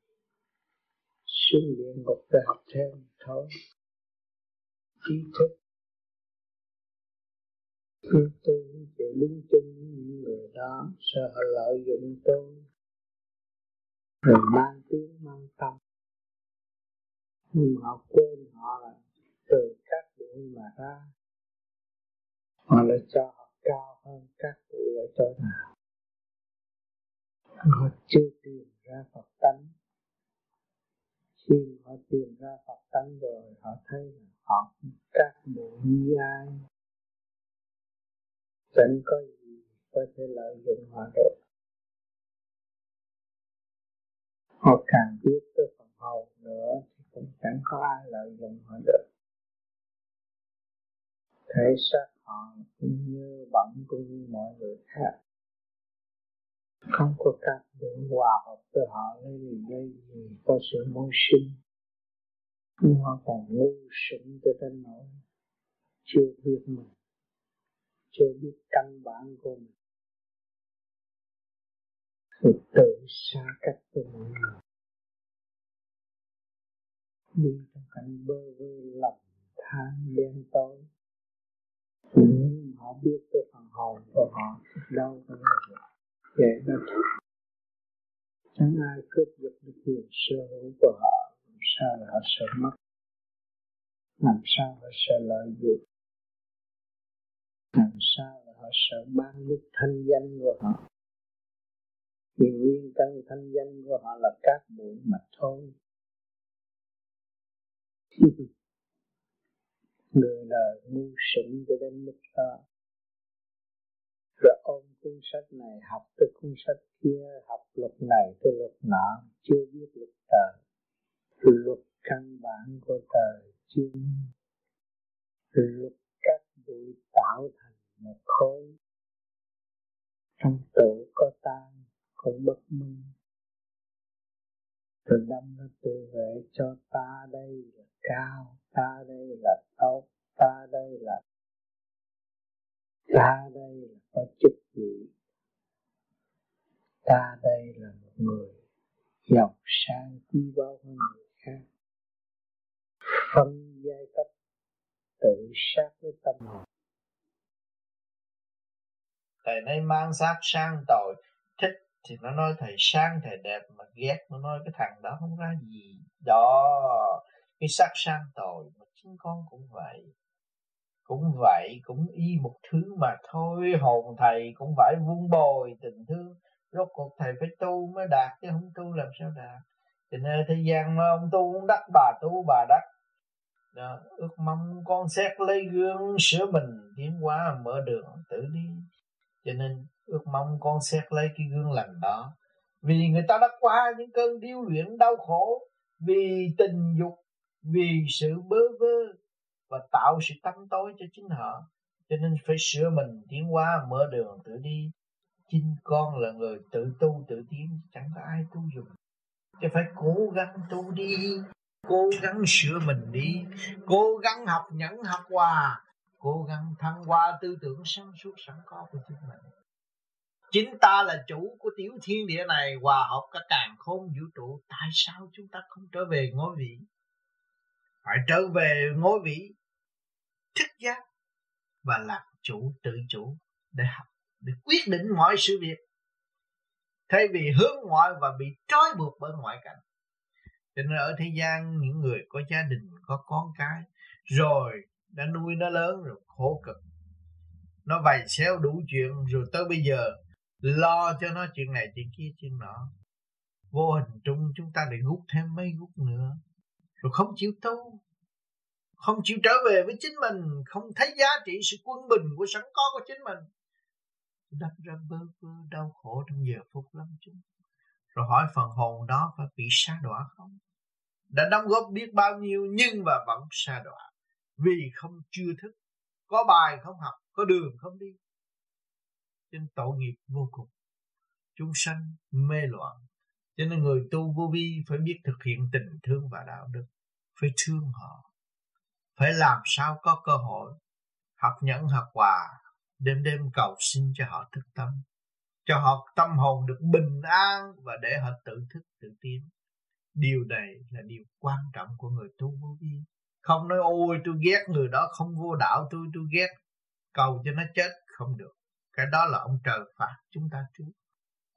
xuống địa ngục để học thêm thôi. Trí thức khi tôi chịu đứng chung những người đó, sợ họ lợi dụng tôi. Rồi mang tiếng mang tâm. Nhưng mà họ quên họ là từ các bụi mà ra. Họ lại cho họ cao hơn các bụi ở chỗ nào. Họ chưa tìm ra Phật tánh. Khi họ tìm ra Phật tánh rồi, họ thấy là họ các bộ như ai chẳng có gì có thể lợi dụng họ được. Họ càng biết tới phần hầu nữa thì cũng chẳng có ai lợi dụng họ được. Thể xác họ cũng như bận cũng như mọi người khác. Không có các để hòa hợp với họ lấy gì lấy gì, có sự mưu sinh. Nhưng họ còn ngu sững tới đến nỗi chưa biết mình chưa biết căn bản của mình. Thì tự xa cách với mọi người. Đi trong cảnh bơ vơ lầm than đen tối. Nhưng họ biết tôi phần hồn của họ đâu có được vậy đó chẳng ai cướp giật được quyền sở hữu của họ, làm sao là họ sợ mất? Làm sao họ sợ lợi dụng? Làm sao là họ sợ ban đức thanh danh của họ? Vì nguyên căn thanh danh của họ là các bụi mà thôi. Người đời ngu sững cho đến mức đó. Rồi ôm cuốn sách này, học tới cuốn sách kia, học luật này tới luật nọ, chưa biết luật trời. Luật căn bản của trời chưa luật bụi tạo thành một khối. Trong tổ có tan, có bất minh. Rồi đâm nó tự vệ cho ta đây là cao, ta đây là tốt, ta đây là, ta đây là có chức vị. Ta đây là một người giàu sang quý báu hơn người khác. Phân giai cấp tự sát với tâm hồn. Thầy nay mang sát sang tội, thích thì nó nói thầy sang, thầy đẹp mà ghét nó nói cái thằng đó không ra gì. Đó, cái sát sang tội mà chính con cũng vậy. Cũng vậy, cũng y một thứ mà thôi, hồn thầy cũng phải vun bồi tình thương. Rốt cuộc thầy phải tu mới đạt, chứ không tu làm sao đạt. Cho nên thế gian mà ông tu cũng đắc bà, tu bà đắc đó, ước mong con xét lấy gương sửa mình tiến hóa mở đường tự đi. Cho nên ước mong con xét lấy cái gương lành đó. Vì người ta đã qua những cơn điêu luyện đau khổ vì tình dục vì sự bơ vơ và tạo sự tăm tối cho chính họ. Cho nên phải sửa mình tiến hóa mở đường tự đi. Chính con là người tự tu tự tiến chẳng có ai tu dùng. Chứ phải cố gắng tu đi cố gắng sửa mình đi, cố gắng học nhẫn học hòa cố gắng thăng hoa tư tưởng sáng suốt sẵn có của chính mình. Chính ta là chủ của tiểu thiên địa này, hòa hợp cả càng khôn vũ trụ. Tại sao chúng ta không trở về ngôi vị? Phải trở về ngôi vị thức giác và làm chủ, tự chủ để học, để quyết định mọi sự việc. Thay vì hướng ngoại và bị trói buộc bởi ngoại cảnh cho nên ở thế gian những người có gia đình, có con cái, rồi đã nuôi nó lớn rồi, khổ cực. Nó vầy xéo đủ chuyện, rồi tới bây giờ lo cho nó chuyện này, chuyện kia, chuyện nọ. Vô hình trung chúng ta lại hút thêm mấy hút nữa. Rồi không chịu tu, không chịu trở về với chính mình, không thấy giá trị sự quân bình của sẵn có của chính mình. Đâm ra bơ vơ đau khổ trong giờ phút lắm chúng rồi hỏi phần hồn đó phải bị sa đọa không? Đã đóng góp biết bao nhiêu nhưng mà vẫn xa đọa. Vì không chưa thức, có bài không học, có đường không đi. Nên tội nghiệp vô cùng. Chúng sanh mê loạn. Cho nên người tu vô vi phải biết thực hiện tình thương và đạo đức, phải thương họ. Phải làm sao có cơ hội học nhẫn, học hòa đêm đêm cầu xin cho họ thức tâm. Cho họ tâm hồn được bình an và để họ tự thức, tự tiến điều này là điều quan trọng của người tu vô vi. Không nói, ôi, tôi ghét người đó, không vô đạo tôi tôi ghét. Cầu cho nó chết không được. Cái đó là ông trời phạt chúng ta trước.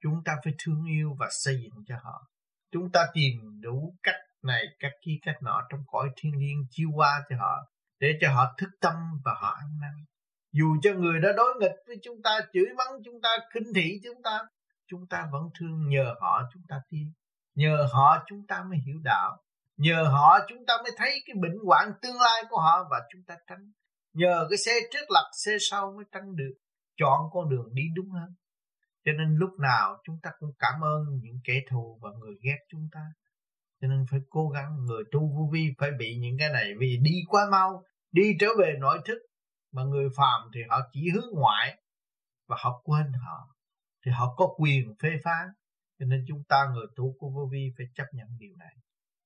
Chúng ta phải thương yêu và xây dựng cho họ. Chúng ta tìm đủ cách này, cách kia, cách nọ trong cõi thiên liêng chiêu qua cho họ, để cho họ thức tâm và họ ăn năn. Dù cho người đó đối nghịch với chúng ta, chửi mắng chúng ta, khinh thị chúng ta chúng ta vẫn thương nhờ họ, chúng ta tin nhờ họ chúng ta mới hiểu đạo. Nhờ họ chúng ta mới thấy cái bệnh hoạn tương lai của họ và chúng ta tránh. Nhờ cái xe trước lật xe sau mới tránh được. Chọn con đường đi đúng hơn. Cho nên lúc nào chúng ta cũng cảm ơn những kẻ thù và người ghét chúng ta. Cho nên phải cố gắng, người tu vô vi phải bị những cái này. Vì đi quá mau, đi trở về nội thức. Mà người phàm thì họ chỉ hướng ngoại và họ quên họ. Thì họ có quyền phê phán cho nên chúng ta người tu của vô vi phải chấp nhận điều này.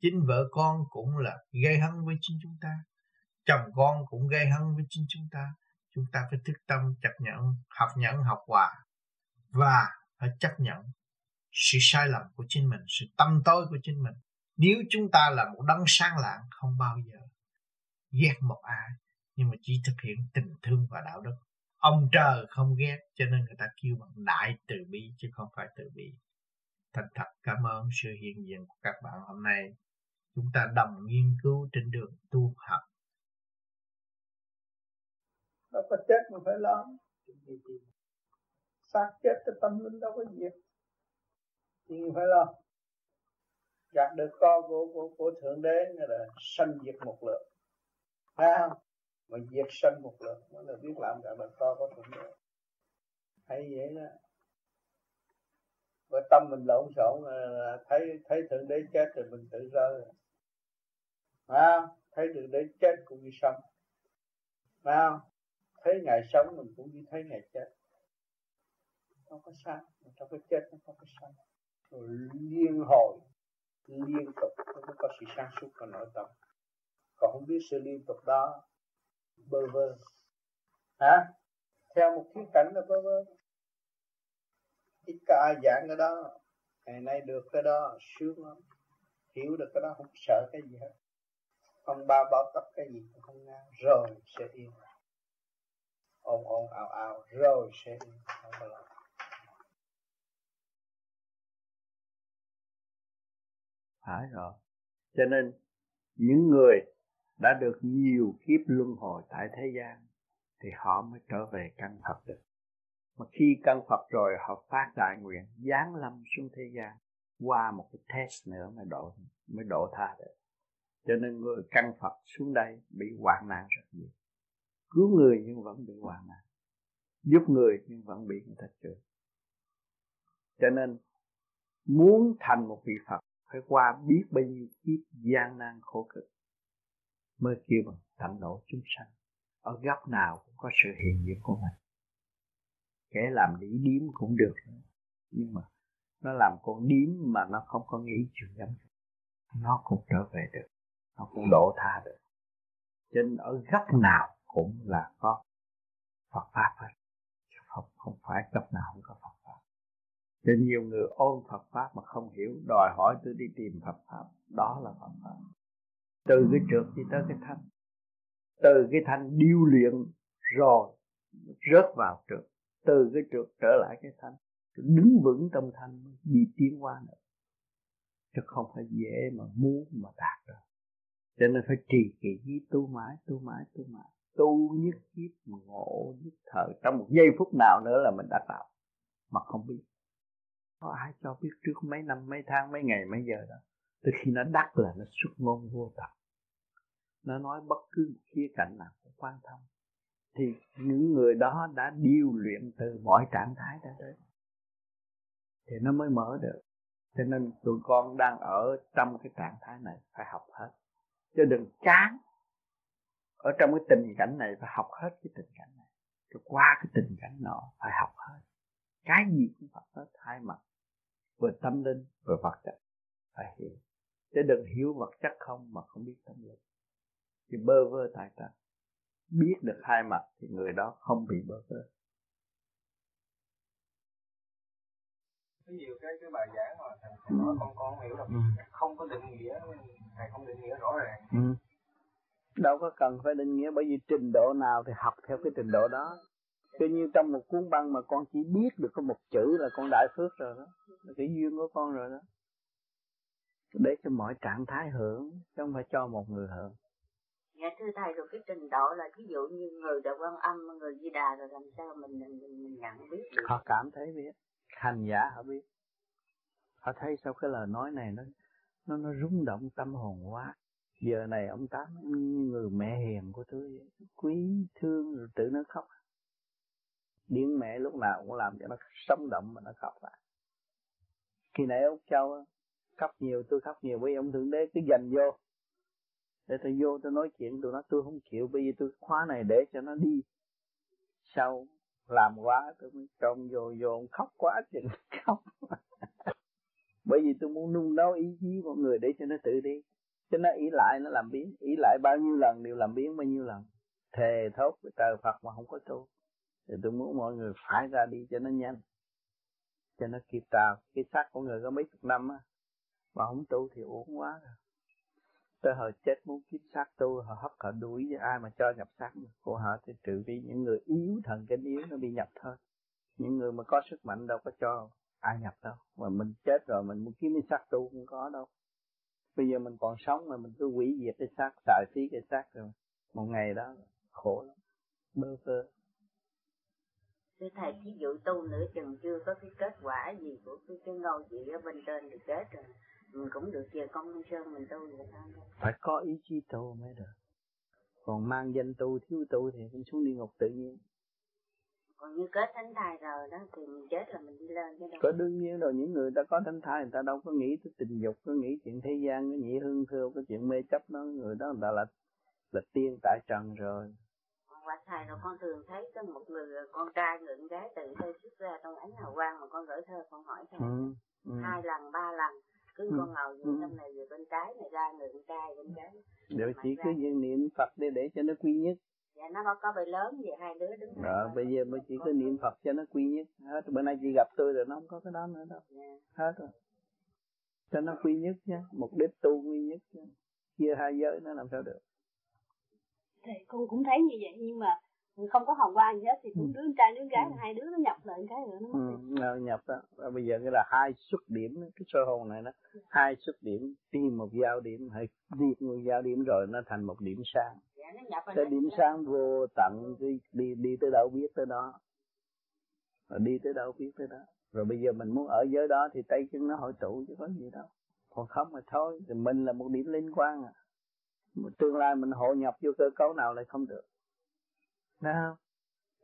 Chính vợ con cũng là gây hấn với chính chúng ta. Chồng con cũng gây hấn với chính chúng ta. Chúng ta phải thức tâm chấp nhận, học nhẫn, học hòa. Và phải chấp nhận sự sai lầm của chính mình, sự tâm tối của chính mình. Nếu chúng ta là một đấng sáng lạng, không bao giờ ghét một ai, nhưng mà chỉ thực hiện tình thương và đạo đức. Ông trời không ghét, cho nên người ta kêu bằng đại từ bi, chứ không phải từ bi thành thật cảm ơn sự hiện diện của các bạn hôm nay. Chúng ta đồng nghiên cứu trên đường tu học. Đâu có chết mà phải lo xác chết cái tâm linh đâu có diệt. Thì phải lo. Gạt được co của, của, của thượng đế là sanh diệt một lượt phải không? Mà diệt sanh một lượt nó là biết làm gạt được co của thượng đế. Hay vậy đó và tâm mình lộn xộn thấy thấy thượng đế chết rồi mình tự rơi. À, thấy thượng đế chết cũng như sống. À, thấy ngày sống mình cũng như thấy ngày chết. Không có sao. Trong cái chết nó không có sao. Rồi liên hồi liên tục nó mới có sự sáng suốt và nội tâm. Còn không biết sự liên tục đó bơ vơ. Hả? Theo một khía cảnh là bơ vơ ít có ai giảng cái đó, ngày nay được cái đó, sướng lắm. Hiểu được cái đó, không sợ cái gì hết. Không ba bao cấp cái gì cũng không ngang rồi sẽ yên. Ồn ồn, ào ào, rồi sẽ yên. Không có lo phải rồi. Cho nên, những người đã được nhiều kiếp luân hồi tại thế gian, thì họ mới trở về căn Phật được mà khi căn Phật rồi, họ phát đại nguyện, giáng lâm xuống thế gian, qua một cái test nữa mới độ mới độ tha được. Cho nên người căn Phật xuống đây bị hoạn nạn rất nhiều. Cứu người nhưng vẫn bị hoạn nạn. Giúp người nhưng vẫn bị người ta chửi. Cho nên, muốn thành một vị Phật, phải qua biết bao nhiêu kiếp gian nan khổ cực mới kêu bằng tận độ chúng sanh. Ở góc nào cũng có sự hiện diện của mình kể làm đĩ điếm cũng được. Nhưng mà nó làm con điếm mà nó không có nghĩ chuyện giống. Nó cũng trở về được. Nó cũng độ tha được. Trên ở góc nào cũng là có Phật pháp hết. Không không phải góc nào không có Phật pháp. Cho nhiều người ôn Phật pháp mà không hiểu, đòi hỏi tôi đi tìm Phật pháp. Đó là Phật pháp. Từ cái trượt đi tới cái thanh. Từ cái thanh điêu luyện rồi, rớt vào trượt từ cái trượt trở lại cái thanh đứng vững trong thanh đi tiến qua nữa. Chứ không phải dễ mà muốn mà đạt được. Cho nên phải trì kỳ tu mãi tu mãi tu mãi. Tu nhất kiếp ngộ nhất thời. Trong một giây phút nào nữa là mình đã tạo. Mà không biết. Có ai cho biết trước mấy năm, mấy tháng, mấy ngày, mấy giờ đó? Từ khi nó đắc là nó xuất ngôn vô tận nó nói bất cứ một khía cạnh nào cũng quan thông thì những người đó đã điêu luyện từ mọi trạng thái đã tới. Thì nó mới mở được. Cho nên tụi con đang ở trong cái trạng thái này phải học hết. Chứ đừng chán. Ở trong cái tình cảnh này phải học hết cái tình cảnh này. Rồi qua cái tình cảnh nọ phải học hết. Cái gì cũng phải hết. Hai mặt. Vừa tâm linh, vừa vật chất. Phải hiểu. Chứ đừng hiểu vật chất không mà không biết tâm linh. Thì bơ vơ tại trần biết được hai mặt thì người đó không bị bơ vơ. Có nhiều cái cái bài giảng mà thành nói con con hiểu rồi ừ. không có định nghĩa thầy không định nghĩa rõ ràng. Ừ. đâu có cần phải định nghĩa bởi vì trình độ nào thì học theo cái trình độ đó. Cứ như trong một cuốn băng mà con chỉ biết được có một chữ là con đại phước rồi đó là cái duyên của con rồi đó. Để cho mọi trạng thái hưởng chứ không phải cho một người hưởng Dạ thưa thầy rồi cái trình độ là ví dụ như người đạo quan âm, người di đà rồi làm sao mình mình, mình nhận biết được? Họ cảm thấy biết, hành giả họ biết. Họ thấy sau cái lời nói này nó nó nó rung động tâm hồn quá. Giờ này ông Tám như người mẹ hiền của tôi vậy. Quý thương rồi tự nó khóc. Điên mẹ lúc nào cũng làm cho nó sống động mà nó khóc lại. Khi nãy ông Châu khóc nhiều tôi khóc nhiều với ông Thượng Đế cứ dành vô để tôi vô tôi nói chuyện tôi nói tôi không chịu bây giờ tôi khóa này để cho nó đi. Sau làm quá, tôi mới trong vô vô khóc quá chừng, khóc. Bởi vì tôi muốn nung nấu ý chí mọi người để cho nó tự đi. Cho nó ý lại, nó làm biến. Ý lại bao nhiêu lần đều làm biến bao nhiêu lần. Thề thốt với trời Phật mà không có tu. Thì tôi muốn mọi người phải ra đi cho nó nhanh. Cho nó kịp tào cái xác của người có mấy chục năm á, mà không tu thì uổng quá rồi tới họ chết muốn kiếp xác tu họ hấp họ đuổi với ai mà cho nhập xác của họ thì trừ vì những người yếu thần kinh yếu nó bị nhập thôi. Những người mà có sức mạnh đâu có cho ai nhập đâu. Mà mình chết rồi mình muốn kiếm cái xác tu cũng có đâu. Bây giờ mình còn sống mà mình cứ hủy diệt cái xác xài phí cái xác rồi. Một ngày đó khổ lắm. Bơ vơ. Thưa Thầy, thí dụ tu nửa chừng chưa có cái kết quả gì của cái, cái ngôi vị ở bên trên thì chết rồi mình cũng được về con sơn mình tu vậy thôi. Phải có ý chí tu mới được. Còn mang danh tu thiếu tu thì cũng xuống địa ngục tự nhiên. Còn như kết thánh thai rồi đó thì mình chết là mình đi lên chứ đâu. Có đương nhiên rồi những người ta có thánh thai người ta đâu có nghĩ tới tình dục có nghĩ chuyện thế gian cái nhị hương thưa cái chuyện mê chấp đó. Người đó người ta là là tiên tại trần rồi. Quả thầy rồi con thường thấy có một người con trai người con gái tự thơ xuất ra trong ánh hào quang mà con gửi thơ con hỏi thầy ừ, ừ. hai lần ba lần cứ ừ. con ngồi ừ. trong này về bên trái này ra người bên trai bên trái đều chỉ cứ những niệm phật để để cho nó quy nhất dạ nó có bề lớn về hai đứa đứng rồi bây giờ mới chỉ cứ niệm phật cho nó quy nhất hết bữa nay chị gặp tôi rồi nó không có cái đó nữa đâu dạ. hết rồi cho nó quy nhất nhé mục đích tu quy nhất nhé. chia hai giới nó làm sao được thì con cũng thấy như vậy nhưng mà không có hồng quang gì hết thì cũng ừ. đứa trai đứa gái ừ. hai đứa nó nhập lại cái nữa nó mất ừ, nhập đó. Và bây giờ cái là hai xuất điểm cái sơ hồn này đó. Hai xuất điểm tìm một giao điểm hay diệt một giao điểm rồi nó thành một điểm sáng dạ, cái điểm sáng vô tận đi đi đi tới đâu biết tới đó. Rồi đi tới đâu biết tới đó. Rồi bây giờ mình muốn ở giới đó thì tay chân nó hội tụ chứ có gì đâu. Còn không mà thôi thì mình là một điểm liên quan à. Tương lai mình hội nhập vô cơ cấu nào lại không được nào không?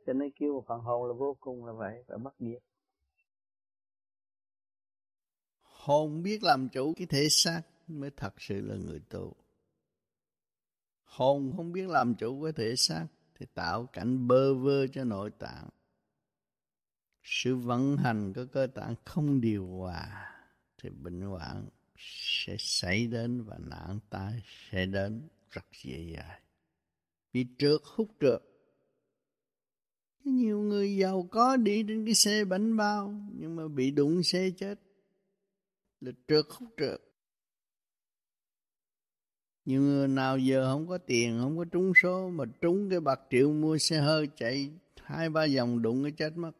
Cho nên kêu một phần hồn là vô cùng là vậy, phải mất nghiệp. Hồn biết làm chủ cái thể xác mới thật sự là người tu. Hồn không biết làm chủ cái thể xác thì tạo cảnh bơ vơ cho nội tạng. Sự vận hành của cơ tạng không điều hòa thì bệnh hoạn sẽ xảy đến và nạn tai sẽ đến rất dễ dàng. Bị trượt hút trượt nhiều người giàu có đi trên cái xe bánh bao, nhưng mà bị đụng xe chết. Là trượt khúc trượt. Nhiều người nào giờ không có tiền, không có trúng số, mà trúng cái bạc triệu mua xe hơi chạy hai ba vòng đụng cái chết mất.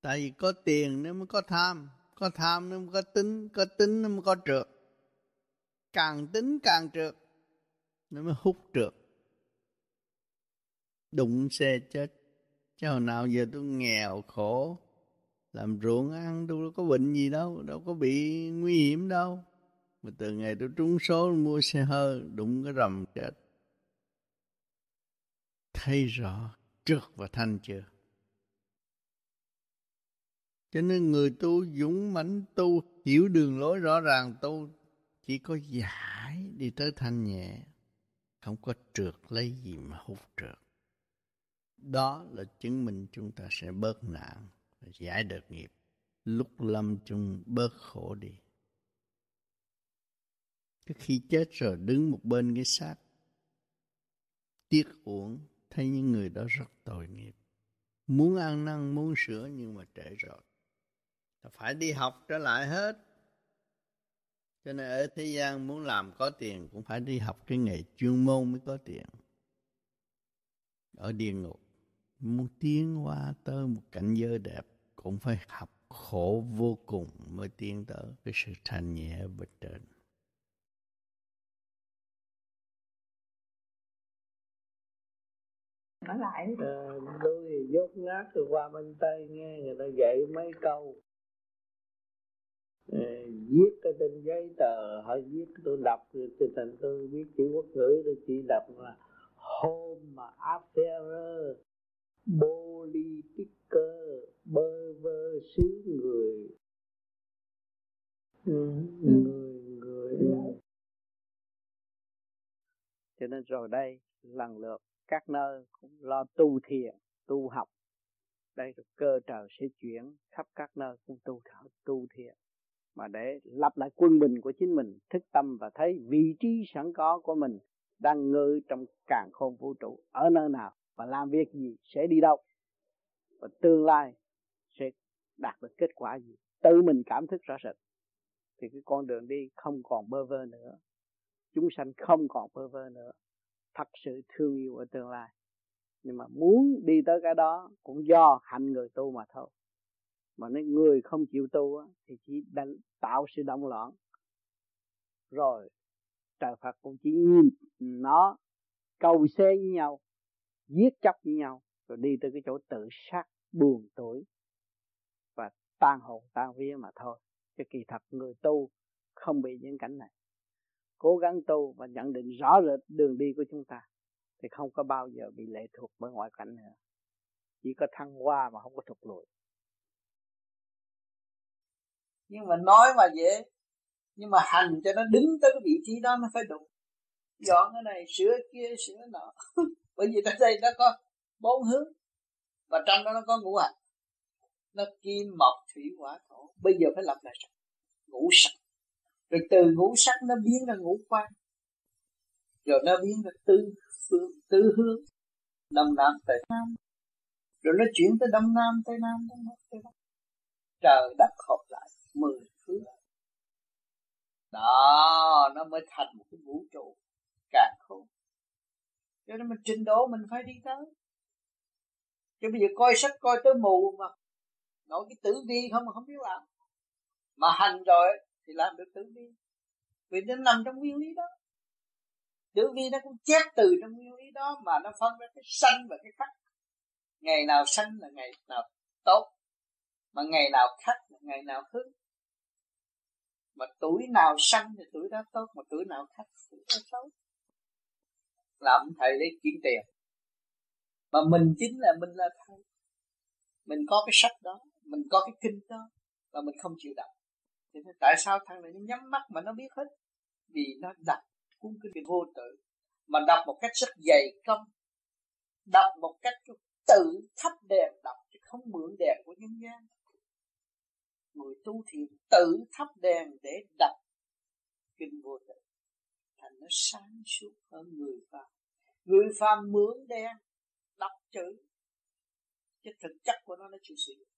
Tại vì có tiền nên mới có tham có tham nên mới có tính có tính nên mới có trượt. Càng tính càng trượt, nó mới hút trượt. Đụng xe chết chứ hồi nào giờ tôi nghèo khổ, làm ruộng ăn tôi đâu có bệnh gì đâu đâu có bị nguy hiểm đâu. Mà từ ngày tôi trúng số mua xe hơi, đụng cái rầm chết. Thấy rõ trước và thanh chưa? Cho nên người tu dũng mãnh tu, hiểu đường lối rõ ràng tu, chỉ có giải đi tới thanh nhẹ, không có trượt lấy gì mà hút trượt đó là chứng minh chúng ta sẽ bớt nạn và giải được nghiệp. Lúc lâm chung bớt khổ đi. Cái khi chết rồi đứng một bên cái xác tiếc uổng thấy những người đó rất tội nghiệp. Muốn ăn năn, muốn sửa nhưng mà trễ rồi. Ta phải đi học trở lại hết. cho nên ở thế gian muốn làm có tiền cũng phải đi học cái nghề chuyên môn mới có tiền ở địa ngục muốn tiến qua tới một cảnh giới đẹp cũng phải học khổ vô cùng mới tiến tới cái sự thanh nhẹ bên trên nói lại à, tôi thì dốt ngát rồi qua bên tây nghe người ta dạy mấy câu. À, viết cái trên giấy tờ họ viết tôi đọc thì thành tôi biết chữ quốc ngữ tôi chỉ đọc là home affair politiker bơ vơ xứ người. Ừ, người người cho nên rồi đây lần lượt các nơi cũng lo tu thiền tu học. Đây là cơ trời sẽ chuyển khắp các nơi cũng tu thảo tu thiền. Mà để lập lại quân bình của chính mình thức tâm và thấy vị trí sẵn có của mình đang ngự trong càng khôn vũ trụ ở nơi nào và làm việc gì sẽ đi đâu. Và tương lai sẽ đạt được kết quả gì. Tự mình cảm thức rõ rệt. Thì cái con đường đi không còn bơ vơ nữa. Chúng sanh không còn bơ vơ nữa. Thật sự thương yêu ở tương lai. Nhưng mà muốn đi tới cái đó cũng do hạnh người tu mà thôi. Mà nếu người không chịu tu thì chỉ đánh, tạo sự động loạn. Rồi trời Phật cũng chỉ nhìn nó cầu xe với nhau giết chóc với nhau, rồi đi tới cái chỗ tự sát, buồn tuổi và tan hồn, tan vía mà thôi. Chứ kỳ thật người tu không bị những cảnh này. Cố gắng tu và nhận định rõ rệt đường đi của chúng ta thì không có bao giờ bị lệ thuộc bởi ngoại cảnh nữa. Chỉ có thăng hoa mà không có thụt lùi. Nhưng mà nói mà dễ, nhưng mà hành cho nó đứng tới cái vị trí đó nó phải đủ dọn cái này, sửa kia, sửa nọ. bởi vì trong đây nó có bốn hướng, và trong đó nó có ngũ hành. Nó kim, mộc, thủy, hỏa, thổ. Bây giờ phải lập lại ngũ sắc. Rồi từ ngũ sắc nó biến ra ngũ quan. Rồi nó biến ra tư phương, tư hướng. Đông nam tây nam. Rồi nó chuyển tới đông nam, tây nam, đông nam tây bắc. Trời đất hợp lại, mười phương đó, nó mới thành một cái vũ trụ càng khôn cho nên mình trình độ mình phải đi tới. Chứ bây giờ coi sách, coi tới mù mà. Nói cái tử vi không, mà không biết làm. Mà hành rồi thì làm được tử vi. Vì nó nằm trong nguyên lý đó. Tử vi nó cũng chép từ trong nguyên lý đó mà nó phân ra cái sanh và cái khắc. Ngày nào sanh là ngày nào tốt, mà ngày nào khắc là ngày nào hư. Mà tuổi nào sanh thì tuổi đó tốt, mà tuổi nào khắc thì tuổi đó là làm thầy lấy kiếm tiền. Mà mình chính là mình là thầy mình có cái sách đó, mình có cái kinh đó, mà mình không chịu đọc. Thì tại sao thằng này nó nhắm mắt mà nó biết hết? Vì nó đọc cuốn kinh vô tự, mà đọc một cách rất dày công, đọc một cách tự thắp đèn đọc, chứ không mượn đèn của nhân gian. Người tu thiền tự thắp đèn để đọc kinh vô tự thành nó sáng suốt hơn người phàm. Người phàm mướn đen đọc chữ, chứ thực chất của nó nó chịu sử dụng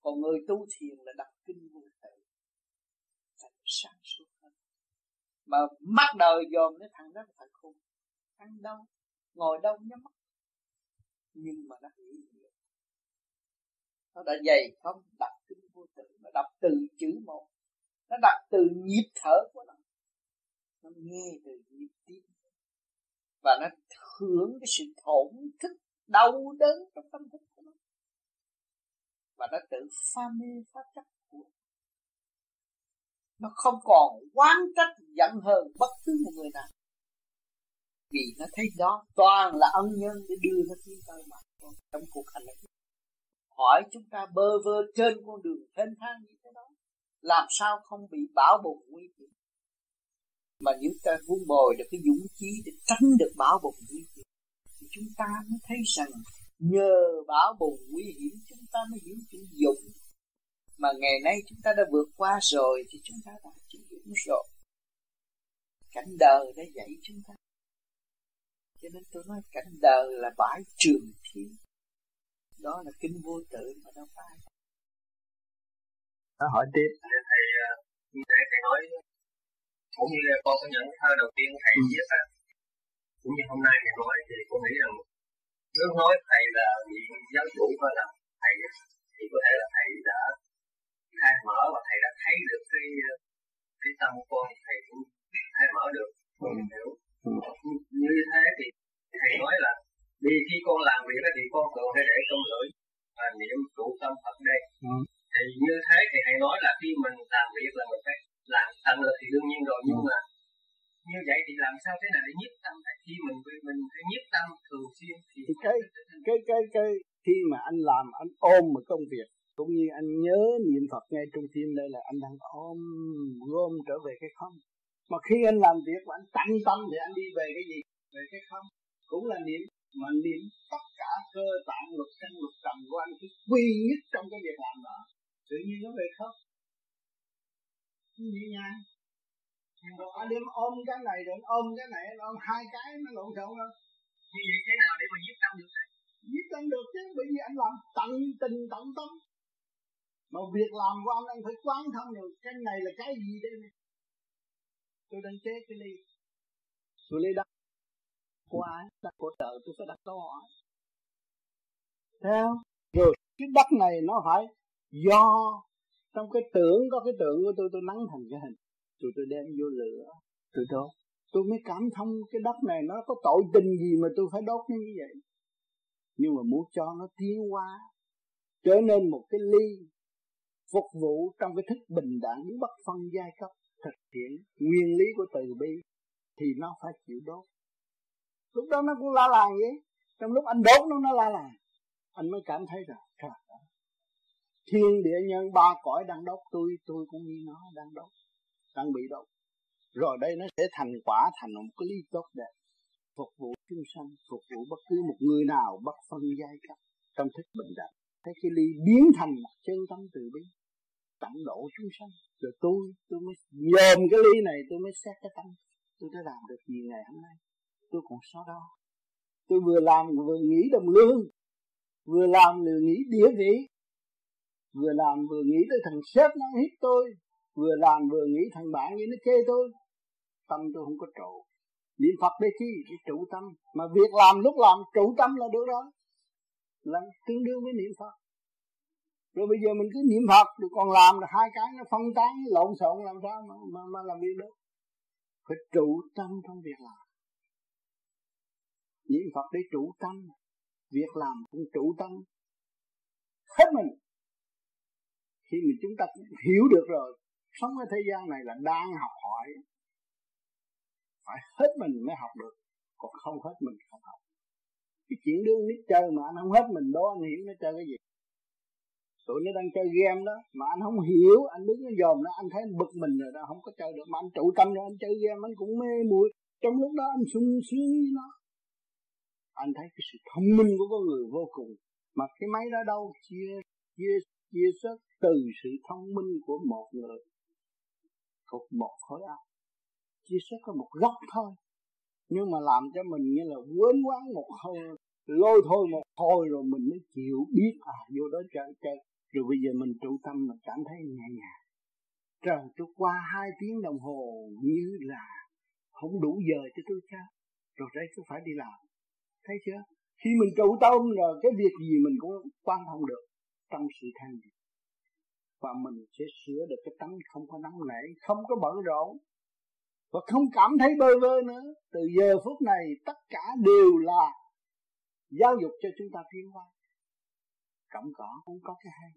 còn người tu thiền là đọc kinh vô tự thành sáng suốt hơn. Mà mắt đời dòm cái thằng đó là thằng khôn. Ăn đâu? Ngồi đâu nhắm mắt. Nhưng mà nó hiểu nhiều nó đã dày không đọc kinh vô tự, mà đọc từ chữ một. Nó đọc từ nhịp thở của nó nó nghe từ nhịp tim. Và nó hưởng cái sự thổn thức, đau đớn trong tâm thức của nó. Và nó tự pha mê, pha chấp của nó. Không còn oán trách, giận hờn bất cứ một người nào. Vì nó thấy đó toàn là ân nhân để đưa nó tiến tới mà trong cuộc hành này hỏi chúng ta bơ vơ trên con đường thênh thang như thế đó, làm sao không bị bão bùng nguy hiểm? Mà những ta vun bồi được cái dũng khí để tránh được bão bùng nguy hiểm, thì chúng ta mới thấy rằng nhờ bão bùng nguy hiểm, chúng ta mới hiểu chữ dũng. Mà ngày nay chúng ta đã vượt qua rồi, thì chúng ta đã chữ dũng rồi. Cảnh đời đã dạy chúng ta. Cho nên tôi nói cảnh đời là bãi trường thiên đó là kinh vô tự mà đâu phải. Nó hỏi tiếp, thầy ờ, thầy nói cũng như con có nhận thơ đầu tiên thầy ừ. viết á cũng như hôm nay thầy nói thì con nghĩ rằng nếu nói thầy là vị giáo chủ hay là thầy thì có thể là thầy đã khai mở và thầy đã thấy được cái cái tâm của con thầy cũng khai mở được ừ. hiểu ừ. như thế thì thầy nói là vì khi con làm việc thì con thường hay để trong lưỡi và niệm trụ tâm Phật đây ừ. thì như thế thì thầy nói là khi mình làm việc là mình phải làm tận lực thì đương nhiên rồi nhưng ừ. mà như vậy thì làm sao thế nào để nhiếp tâm? Tại khi mình mình phải nhiếp tâm thường xuyên thì, thì cái cái cái cái khi mà anh làm anh ôm một công việc cũng như anh nhớ niệm Phật ngay trong tim đây là anh đang ôm gom trở về cái không. Mà khi anh làm việc mà anh tận tâm thì anh đi về cái gì? Về cái không. Cũng là niệm mà niệm tất cả cơ tạng luật căn luật trần của anh cứ quy nhất trong cái việc làm đó. Tự nhiên nó về không nhẹ nhàng còn anh đem ôm cái này rồi ôm cái này ôm hai cái nó lộn xộn không như vậy thế nào để mà giết tâm được thầy? Giết tâm được chứ bởi vì anh làm tận tình tận tâm. Mà việc làm của anh anh phải quán thông được cái này là cái gì đây này tôi đang chế cái ly. Tôi lấy đất của ai? Đất của trời tôi phải đặt câu hỏi theo rồi cái đất này nó phải do trong cái tưởng, có cái tưởng của tôi tôi nắng thành cái hình. Tôi tôi đem vô lửa tôi đốt. Tôi mới cảm thông cái đất này, nó có tội tình gì mà tôi phải đốt nó như vậy. Nhưng mà muốn cho nó tiến hóa, trở nên một cái ly phục vụ trong cái thức bình đẳng bất phân giai cấp, thực hiện nguyên lý của từ bi, thì nó phải chịu đốt. Lúc đó nó cũng la làng vậy. Trong lúc anh đốt nó nó la làng. Anh mới cảm thấy rằng, trời thiên địa nhân, ba cõi đang đốt tôi tôi cũng như nó đang đốt đang bị đốt rồi đây nó sẽ thành quả, thành một cái ly tốt đẹp, phục vụ chúng sanh, phục vụ bất cứ một người nào bất phân giai cấp trong thức bình đẳng thấy cái ly biến thành một chân tâm từ bi, tận độ chúng sanh. Rồi tôi tôi mới dòm cái ly này, tôi mới xét cái tâm tôi đã làm được gì ngày hôm nay, tôi còn sao đó tôi vừa làm vừa nghĩ đồng lương, vừa làm vừa nghĩ địa vị vừa làm vừa nghĩ tới thằng sếp nó hít tôi. Vừa làm vừa nghĩ thằng bạn như nó chê tôi. Tâm tôi không có trụ. Niệm phật để chi? Để trụ tâm. Mà việc làm lúc làm trụ tâm là được đó là tương đương với niệm phật. Rồi bây giờ mình cứ niệm phật rồi còn làm là hai cái nó phân tán lộn xộn làm sao mà mà, mà làm việc được? Phải trụ tâm trong việc làm. Niệm phật để trụ tâm. Việc làm cũng trụ tâm. Hết mình khi mà chúng ta hiểu được rồi, sống ở thế gian này là đang học hỏi. Phải hết mình mới học được, còn không hết mình không học. Cái chuyện đương nít chơi mà anh không hết mình đó anh hiểu nó chơi cái gì. Tụi nó đang chơi game đó, mà anh không hiểu, anh đứng nó dòm nó anh thấy anh bực mình rồi đó, không có chơi được. Mà anh trụ tâm rồi anh chơi game, anh cũng mê muội. Trong lúc đó anh sung sướng với nó. Anh thấy cái sự thông minh của con người vô cùng. Mà cái máy đó đâu? Chia chia chia sớt từ sự thông minh của một người thuộc một khối óc chia sẽ có một góc thôi. Nhưng mà làm cho mình như là quên quán một hồi lôi thôi một hồi rồi mình mới chịu biết à vô đó chơi chơi rồi bây giờ mình trụ tâm mình cảm thấy nhẹ nhàng. Trời, tôi qua hai tiếng đồng hồ như là không đủ giờ cho tôi cha rồi đây tôi phải đi làm. Thấy chưa? Khi mình trụ tâm rồi, cái việc gì mình cũng quan thông được trong sự thanh và mình sẽ sửa được cái tánh không có nóng nảy, không có bận rộn và không cảm thấy bơ vơ nữa. Từ giờ phút này, tất cả đều là giáo dục cho chúng ta tiến hóa. Cộng cỏ cũng có cái hay,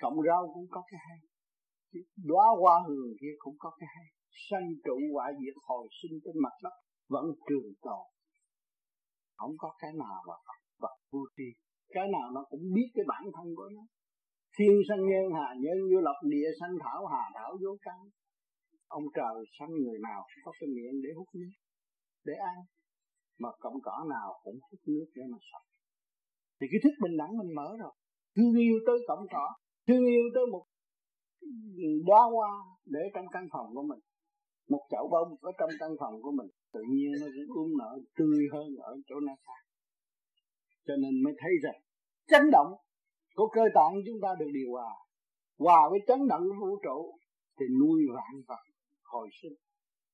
cộng rau cũng có cái hay, đóa hoa hường kia cũng có cái hay. Sanh trụ quả diệt hồi sinh trên mặt đất vẫn trường tồn. Không có cái nào là vật vô tri. Cái nào nó cũng biết cái bản thân của nó thiên sanh nhân hà nhân vô lập, địa sanh thảo hà thảo vô căn. Ông trời sanh người nào có cái miệng để hút nước, để ăn, mà cọng cỏ nào cũng hút nước để mà sống. Thì cái thức bình đẳng mình mở rồi. Thương yêu tới cọng cỏ, thương yêu tới một đóa hoa để trong căn phòng của mình. Một chậu bông ở trong căn phòng của mình, tự nhiên nó sẽ uống nở, tươi hơn ở chỗ nào khác. Cho nên mới thấy rằng chấn động của cơ tạng chúng ta được điều hòa. Hòa với chấn động của vũ trụ thì nuôi vạn vật hồi sinh.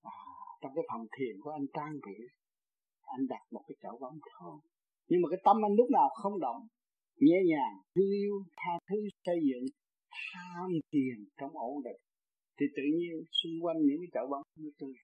À, trong cái phòng thiền của anh trang bị anh đặt một cái chậu bóng thôi nhưng mà cái tâm anh lúc nào không động, nhẹ nhàng, thương yêu, tha thứ, xây dựng, tham thiền trong ổn định, thì tự nhiên xung quanh những cái chậu bóng nó tươi.